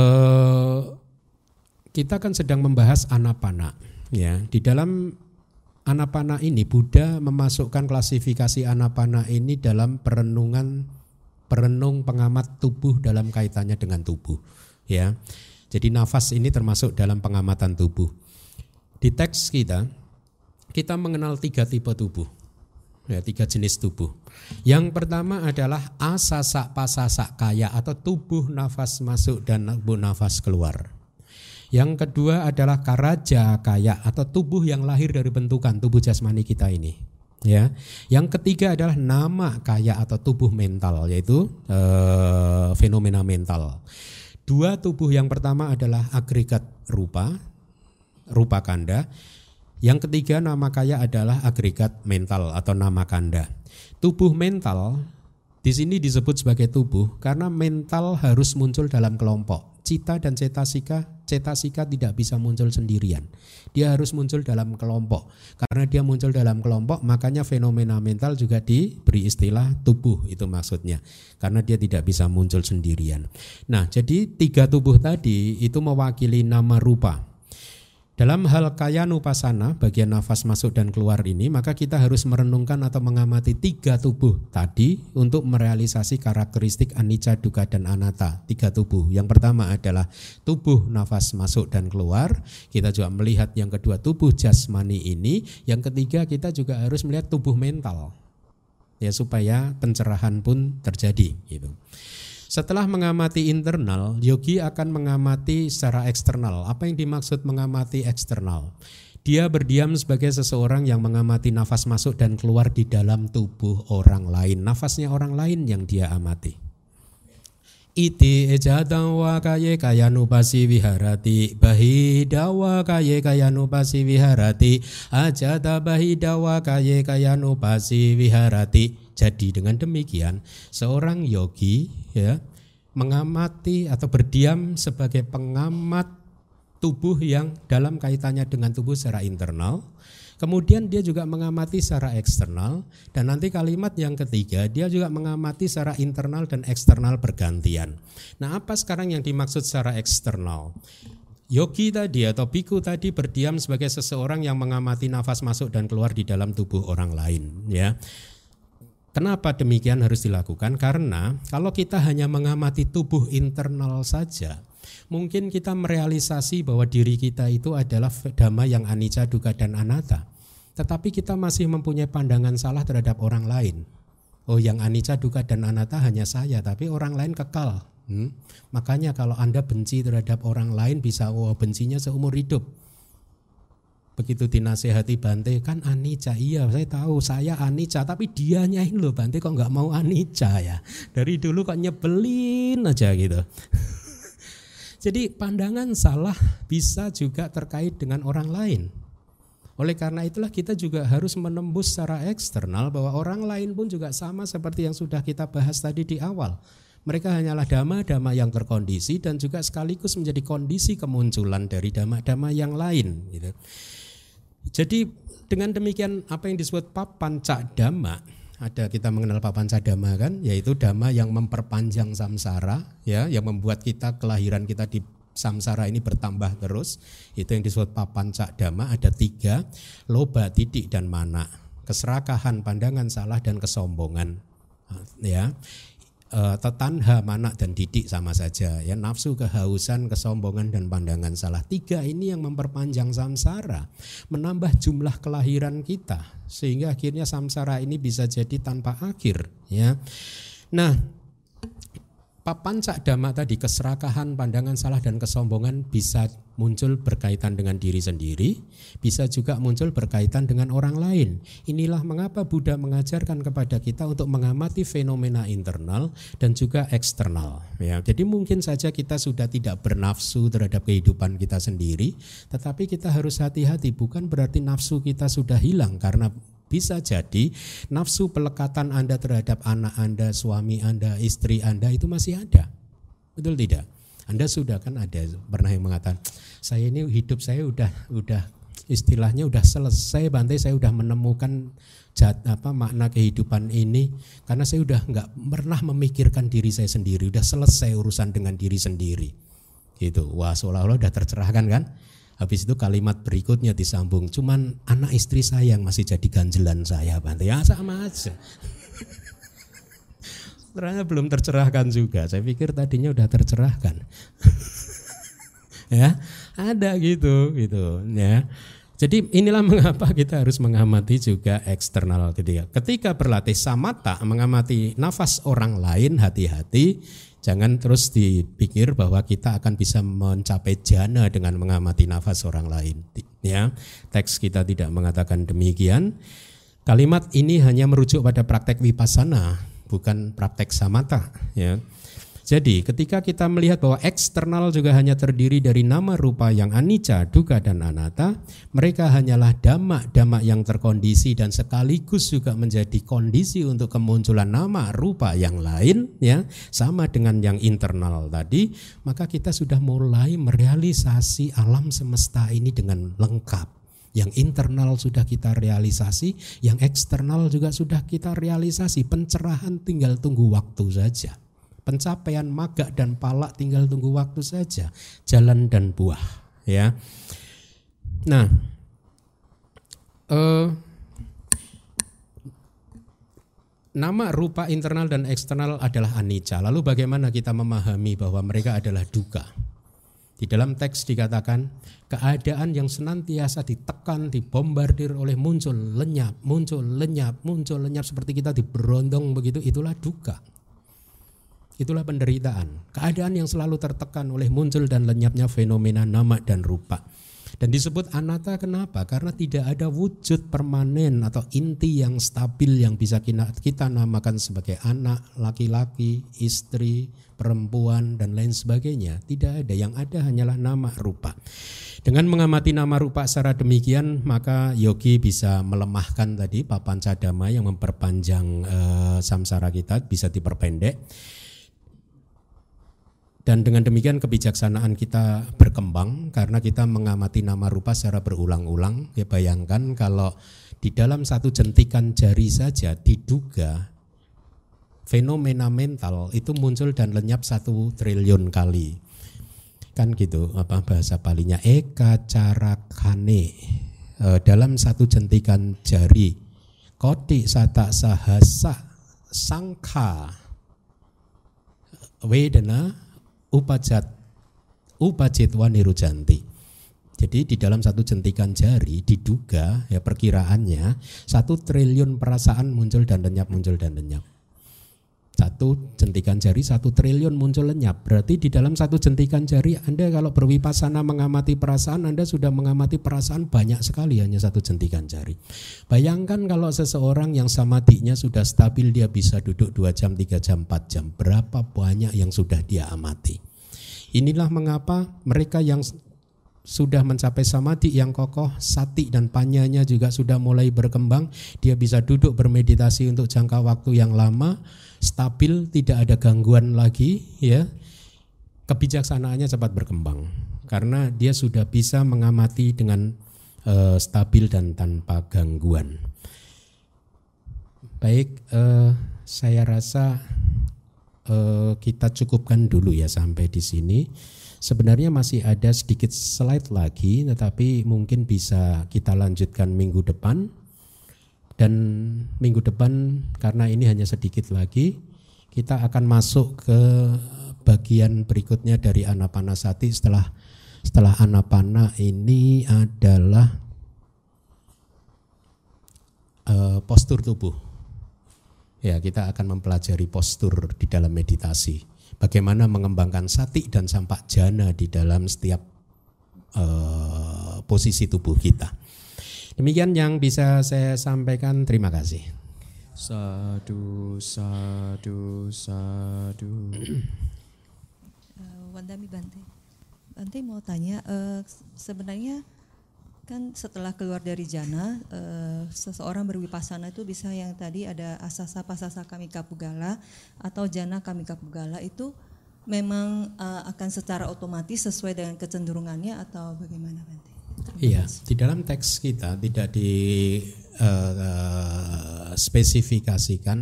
kita kan sedang membahas anapana. Ya, di dalam anapana ini Buddha memasukkan klasifikasi anapana ini dalam perenungan perenung pengamat tubuh dalam kaitannya dengan tubuh ya. Jadi nafas ini termasuk dalam pengamatan tubuh. Di teks kita kita mengenal tiga tipe tubuh ya tiga jenis tubuh. Yang pertama adalah asasa pasasa kaya atau tubuh nafas masuk dan tubuh nafas keluar. Yang kedua adalah karaja kaya atau tubuh yang lahir dari bentukan tubuh jasmani kita ini Ya, yang ketiga adalah nama kaya atau tubuh mental, yaitu e, fenomena mental. Dua tubuh yang pertama adalah agregat rupa, rupa kanda. Yang ketiga nama kaya adalah agregat mental atau nama kanda. Tubuh mental di sini disebut sebagai tubuh karena mental harus muncul dalam kelompok. Cita dan cetasika cetasika tidak bisa muncul sendirian. Dia harus muncul dalam kelompok. Karena dia muncul dalam kelompok, makanya fenomena mental juga diberi istilah tubuh itu maksudnya. Karena dia tidak bisa muncul sendirian. Nah, jadi tiga tubuh tadi itu mewakili nama rupa. Dalam hal kaya nupasana, bagian nafas masuk dan keluar ini, maka kita harus merenungkan atau mengamati tiga tubuh tadi untuk merealisasi karakteristik anicca, dukkha, dan anatta. Tiga tubuh. Yang pertama adalah tubuh nafas masuk dan keluar. Kita juga melihat yang kedua tubuh jasmani ini. Yang ketiga kita juga harus melihat tubuh mental. Ya supaya pencerahan pun terjadi gitu. Setelah mengamati internal, yogi akan mengamati secara eksternal. Apa yang dimaksud mengamati eksternal? Dia berdiam sebagai seseorang yang mengamati nafas masuk dan keluar di dalam tubuh orang lain. Nafasnya orang lain yang dia amati. Iti ejadang wa kaye kayanupasi viharati Bahidawa kaye kayanupasi viharati Ajata bahidawa kaye kayanupasi viharati jadi dengan demikian seorang yogi ya mengamati atau berdiam sebagai pengamat tubuh yang dalam kaitannya dengan tubuh secara internal. Kemudian dia juga mengamati secara eksternal dan nanti kalimat yang ketiga dia juga mengamati secara internal dan eksternal bergantian. Nah, apa sekarang yang dimaksud secara eksternal? Yogi tadi atau biku tadi berdiam sebagai seseorang yang mengamati nafas masuk dan keluar di dalam tubuh orang lain, ya. Kenapa demikian harus dilakukan? Karena kalau kita hanya mengamati tubuh internal saja, mungkin kita merealisasi bahwa diri kita itu adalah dhamma yang anicca, dukkha dan anatta. Tetapi kita masih mempunyai pandangan salah terhadap orang lain. Oh, yang anicca, dukkha dan anatta hanya saya, tapi orang lain kekal. Hmm? Makanya kalau Anda benci terhadap orang lain bisa oh bencinya seumur hidup begitu dinasehati Bante kan Anica. Iya saya tahu saya Anica tapi dianya ini loh Bante kok nggak mau Anica ya? Dari dulu kok nyebelin aja gitu. Jadi pandangan salah bisa juga terkait dengan orang lain. Oleh karena itulah kita juga harus menembus secara eksternal bahwa orang lain pun juga sama seperti yang sudah kita bahas tadi di awal. Mereka hanyalah dhamma-dhamma yang terkondisi dan juga sekaligus menjadi kondisi kemunculan dari dhamma-dhamma yang lain gitu. Jadi dengan demikian apa yang disebut papanca dhamma ada kita mengenal papanca dhamma kan? Yaitu dhamma yang memperpanjang samsara ya yang membuat kita kelahiran kita di samsara ini bertambah terus. Itu yang disebut papanca dhamma ada tiga loba titik dan mana. Keserakahan pandangan salah dan kesombongan. Ya uh, tetanha, manak dan didik sama saja ya nafsu, kehausan, kesombongan dan pandangan salah. Tiga ini yang memperpanjang samsara, menambah jumlah kelahiran kita sehingga akhirnya samsara ini bisa jadi tanpa akhir ya. Nah, papancak dhamma tadi keserakahan, pandangan salah dan kesombongan bisa muncul berkaitan dengan diri sendiri, bisa juga muncul berkaitan dengan orang lain. Inilah mengapa Buddha mengajarkan kepada kita untuk mengamati fenomena internal dan juga eksternal. Ya, jadi mungkin saja kita sudah tidak bernafsu terhadap kehidupan kita sendiri, tetapi kita harus hati-hati. Bukan berarti nafsu kita sudah hilang karena bisa jadi nafsu pelekatan Anda terhadap anak Anda, suami Anda, istri Anda itu masih ada. Betul tidak? Anda sudah kan ada pernah yang mengatakan, saya ini hidup saya udah udah istilahnya udah selesai bantai saya udah menemukan jat, apa makna kehidupan ini karena saya udah nggak pernah memikirkan diri saya sendiri udah selesai urusan dengan diri sendiri gitu wah seolah-olah udah tercerahkan kan Habis itu kalimat berikutnya disambung, cuman anak istri saya yang masih jadi ganjelan saya, Bante. Ya sama aja. Ternyata belum tercerahkan juga. Saya pikir tadinya udah tercerahkan. ya, ada gitu, gitu, ya. Jadi inilah mengapa kita harus mengamati juga eksternal ketika ketika berlatih samata mengamati nafas orang lain hati-hati Jangan terus dipikir bahwa kita akan bisa mencapai jana dengan mengamati nafas orang lain. Ya, teks kita tidak mengatakan demikian. Kalimat ini hanya merujuk pada praktek vipassana, bukan praktek samata. Ya. Jadi ketika kita melihat bahwa eksternal juga hanya terdiri dari nama rupa yang anicca, duga dan anatta, mereka hanyalah dhamma-dhamma yang terkondisi dan sekaligus juga menjadi kondisi untuk kemunculan nama rupa yang lain ya, sama dengan yang internal tadi, maka kita sudah mulai merealisasi alam semesta ini dengan lengkap. Yang internal sudah kita realisasi, yang eksternal juga sudah kita realisasi. Pencerahan tinggal tunggu waktu saja pencapaian maga dan palak tinggal tunggu waktu saja jalan dan buah ya. Nah eh, nama rupa internal dan eksternal adalah anicca. Lalu bagaimana kita memahami bahwa mereka adalah duka? Di dalam teks dikatakan keadaan yang senantiasa ditekan, dibombardir oleh muncul lenyap, muncul lenyap, muncul lenyap seperti kita diberondong begitu itulah duka. Itulah penderitaan. Keadaan yang selalu tertekan oleh muncul dan lenyapnya fenomena nama dan rupa. Dan disebut anata kenapa? Karena tidak ada wujud permanen atau inti yang stabil yang bisa kita, kita namakan sebagai anak, laki-laki, istri, perempuan, dan lain sebagainya. Tidak ada, yang ada hanyalah nama rupa. Dengan mengamati nama rupa secara demikian, maka yogi bisa melemahkan tadi papan cadama yang memperpanjang uh, samsara kita, bisa diperpendek dan dengan demikian kebijaksanaan kita berkembang karena kita mengamati nama rupa secara berulang-ulang. Ya bayangkan kalau di dalam satu jentikan jari saja diduga fenomena mental itu muncul dan lenyap satu triliun kali. Kan gitu apa bahasa palinya eka cara kane e, dalam satu jentikan jari koti sata sahasa sangka wedana upajat upajitwa nirujanti. Jadi di dalam satu jentikan jari diduga ya perkiraannya satu triliun perasaan muncul dan lenyap muncul dan lenyap. Satu jentikan jari satu triliun muncul lenyap. Berarti di dalam satu jentikan jari Anda kalau berwipasana mengamati perasaan Anda sudah mengamati perasaan banyak sekali hanya satu jentikan jari. Bayangkan kalau seseorang yang samatinya sudah stabil dia bisa duduk 2 jam, 3 jam, 4 jam. Berapa banyak yang sudah dia amati. Inilah mengapa mereka yang sudah mencapai samadhi yang kokoh, sati dan panyanya juga sudah mulai berkembang, dia bisa duduk bermeditasi untuk jangka waktu yang lama, stabil, tidak ada gangguan lagi, ya. Kebijaksanaannya cepat berkembang karena dia sudah bisa mengamati dengan uh, stabil dan tanpa gangguan. Baik, uh, saya rasa uh, kita cukupkan dulu ya sampai di sini. Sebenarnya masih ada sedikit slide lagi, tetapi mungkin bisa kita lanjutkan minggu depan Dan minggu depan karena ini hanya sedikit lagi kita akan masuk ke bagian berikutnya dari anapanasati setelah setelah anapana ini adalah uh, postur tubuh. Ya, kita akan mempelajari postur di dalam meditasi. Bagaimana mengembangkan sati dan sampak jana di dalam setiap uh, posisi tubuh kita. Demikian yang bisa saya sampaikan. Terima kasih. Sadu, sadu, sadu. Wandami Bante. Bante mau tanya, uh, sebenarnya kan setelah keluar dari jana, uh, seseorang berwipasana itu bisa yang tadi ada asasa pasasa kami kapugala atau jana kami kapugala itu memang uh, akan secara otomatis sesuai dengan kecenderungannya atau bagaimana Bante? Iya, di dalam teks kita tidak di uh, spesifikasikan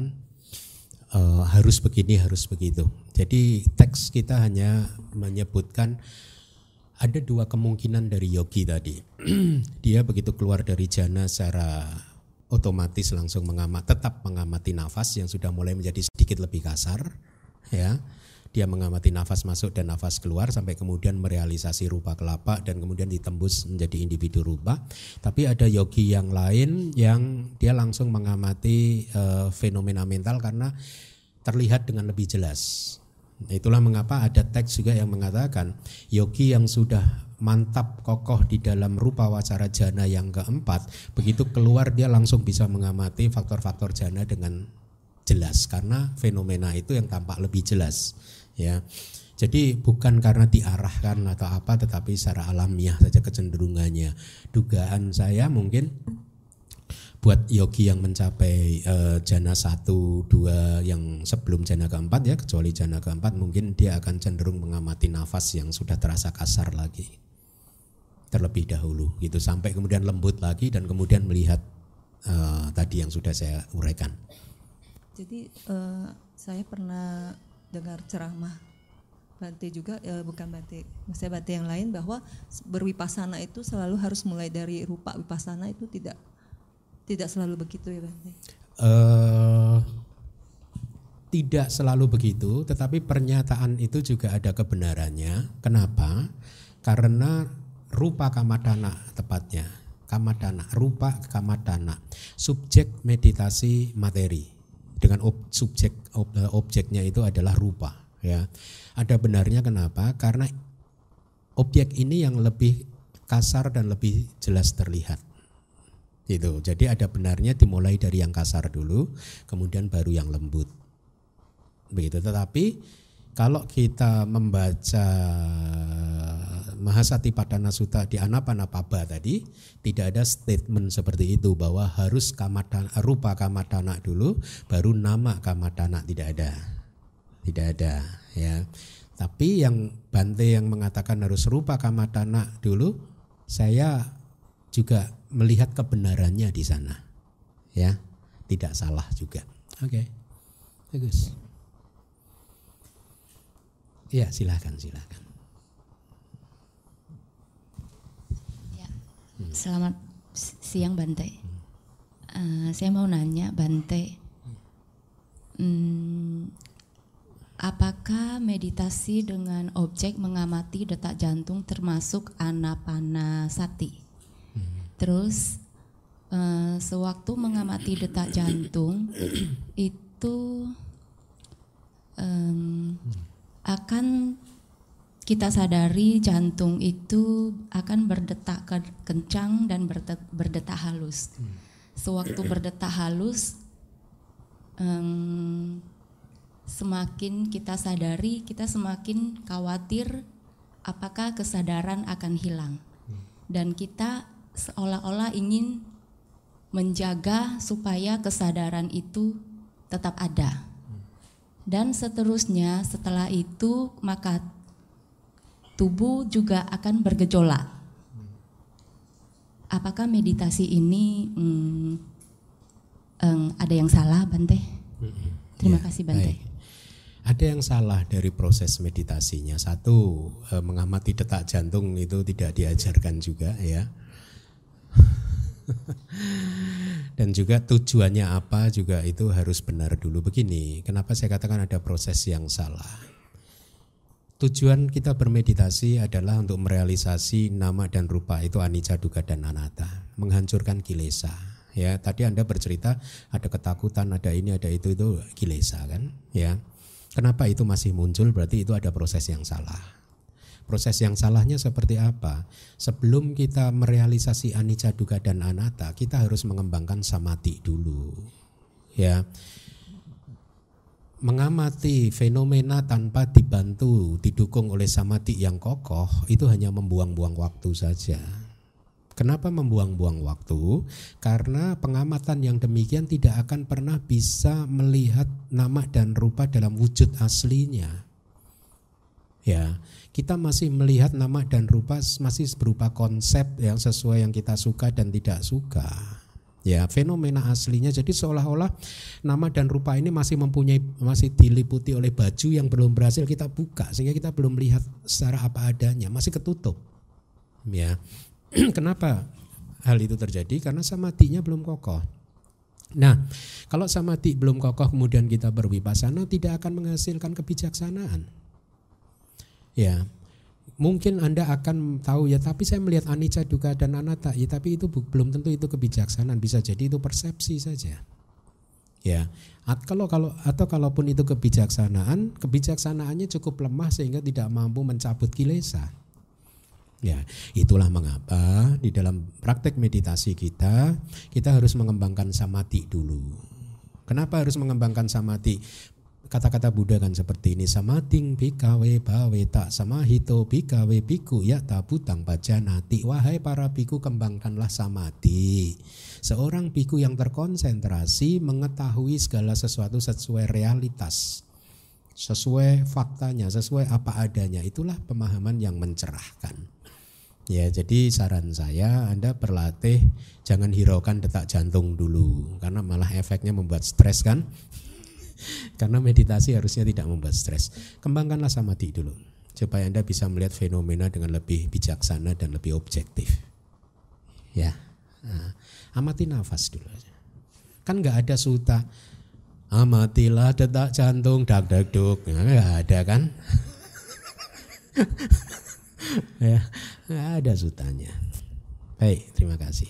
uh, harus begini harus begitu. Jadi teks kita hanya menyebutkan ada dua kemungkinan dari yogi tadi. Dia begitu keluar dari jana secara otomatis langsung mengamat tetap mengamati nafas yang sudah mulai menjadi sedikit lebih kasar ya dia mengamati nafas masuk dan nafas keluar sampai kemudian merealisasi rupa kelapa dan kemudian ditembus menjadi individu rupa. Tapi ada yogi yang lain yang dia langsung mengamati uh, fenomena mental karena terlihat dengan lebih jelas. Itulah mengapa ada teks juga yang mengatakan yogi yang sudah mantap kokoh di dalam rupa wacara jana yang keempat, begitu keluar dia langsung bisa mengamati faktor-faktor jana dengan jelas karena fenomena itu yang tampak lebih jelas ya. Jadi bukan karena diarahkan atau apa tetapi secara alamiah saja kecenderungannya. Dugaan saya mungkin buat yogi yang mencapai uh, jana satu dua yang sebelum jana keempat ya kecuali jana keempat mungkin dia akan cenderung mengamati nafas yang sudah terasa kasar lagi terlebih dahulu gitu sampai kemudian lembut lagi dan kemudian melihat uh, tadi yang sudah saya uraikan. Jadi uh, saya pernah dengar ceramah Bante juga uh, bukan Bante, maksudnya Bante yang lain bahwa berwipasana itu selalu harus mulai dari rupa wipasana itu tidak tidak selalu begitu ya Bang? Uh, tidak selalu begitu, tetapi pernyataan itu juga ada kebenarannya. Kenapa? Karena rupa kamadana tepatnya, kamadana, rupa kamadana, subjek meditasi materi dengan ob, subjek ob, objeknya itu adalah rupa. Ya, ada benarnya kenapa? Karena objek ini yang lebih kasar dan lebih jelas terlihat. Itu. Jadi ada benarnya dimulai dari yang kasar dulu, kemudian baru yang lembut. Begitu. Tetapi kalau kita membaca Mahasati Padana Sutta di Anapanapaba tadi tidak ada statement seperti itu bahwa harus kamadana, rupa kamadana dulu baru nama kamadana tidak ada. Tidak ada ya. Tapi yang Bante yang mengatakan harus rupa kamadana dulu saya juga melihat kebenarannya di sana. Ya, tidak salah juga. Oke. Okay. Bagus. Ya, silakan, silakan. Ya. Selamat siang Bante. Uh, saya mau nanya Bante, hmm, apakah meditasi dengan objek mengamati detak jantung termasuk anapana sati? Terus uh, sewaktu mengamati detak jantung itu um, akan kita sadari jantung itu akan berdetak kencang dan berdetak halus. Sewaktu berdetak halus, um, semakin kita sadari, kita semakin khawatir apakah kesadaran akan hilang. Dan kita seolah-olah ingin menjaga supaya kesadaran itu tetap ada. Dan seterusnya setelah itu maka tubuh juga akan bergejolak. Apakah meditasi ini hmm, um, ada yang salah, Bante? Terima ya, kasih, Bante. Baik. Ada yang salah dari proses meditasinya. Satu, eh, mengamati detak jantung itu tidak diajarkan juga ya Dan juga tujuannya apa juga itu harus benar dulu begini. Kenapa saya katakan ada proses yang salah? Tujuan kita bermeditasi adalah untuk merealisasi nama dan rupa itu anicca, dukkha dan anatta, menghancurkan kilesa. Ya, tadi Anda bercerita ada ketakutan, ada ini, ada itu itu kilesa kan, ya. Kenapa itu masih muncul? Berarti itu ada proses yang salah. Proses yang salahnya seperti apa? Sebelum kita merealisasi anicca, dukkha dan anatta, kita harus mengembangkan samati dulu. Ya mengamati fenomena tanpa dibantu, didukung oleh samati yang kokoh, itu hanya membuang-buang waktu saja. Kenapa membuang-buang waktu? Karena pengamatan yang demikian tidak akan pernah bisa melihat nama dan rupa dalam wujud aslinya. Ya, kita masih melihat nama dan rupa masih berupa konsep yang sesuai yang kita suka dan tidak suka ya fenomena aslinya. Jadi seolah-olah nama dan rupa ini masih mempunyai masih diliputi oleh baju yang belum berhasil kita buka sehingga kita belum melihat secara apa adanya masih ketutup. Ya. Kenapa hal itu terjadi? Karena samatinya belum kokoh. Nah, kalau samati belum kokoh kemudian kita berwipasana tidak akan menghasilkan kebijaksanaan. Ya, mungkin Anda akan tahu ya tapi saya melihat anicca dukkha dan anatta ya tapi itu belum tentu itu kebijaksanaan. Bisa jadi itu persepsi saja. Ya kalau kalau atau kalaupun itu kebijaksanaan kebijaksanaannya cukup lemah sehingga tidak mampu mencabut kilesa. Ya itulah mengapa di dalam praktek meditasi kita kita harus mengembangkan samati dulu. Kenapa harus mengembangkan samati? Kata-kata Buddha kan seperti ini samating bikawe bawe tak samahito bikawe biku ya tabutang nati wahai para biku kembangkanlah samati seorang biku yang terkonsentrasi mengetahui segala sesuatu sesuai realitas sesuai faktanya sesuai apa adanya. Itulah pemahaman yang mencerahkan. Ya jadi saran saya Anda berlatih jangan hiraukan detak jantung dulu karena malah efeknya membuat stres kan karena meditasi harusnya tidak membuat stres. Kembangkanlah samadhi dulu supaya Anda bisa melihat fenomena dengan lebih bijaksana dan lebih objektif. Ya. Nah, amati nafas dulu aja. Kan nggak ada suta amatilah detak jantung dak dak duk ya, nggak ada kan ya nggak ada sutanya baik terima kasih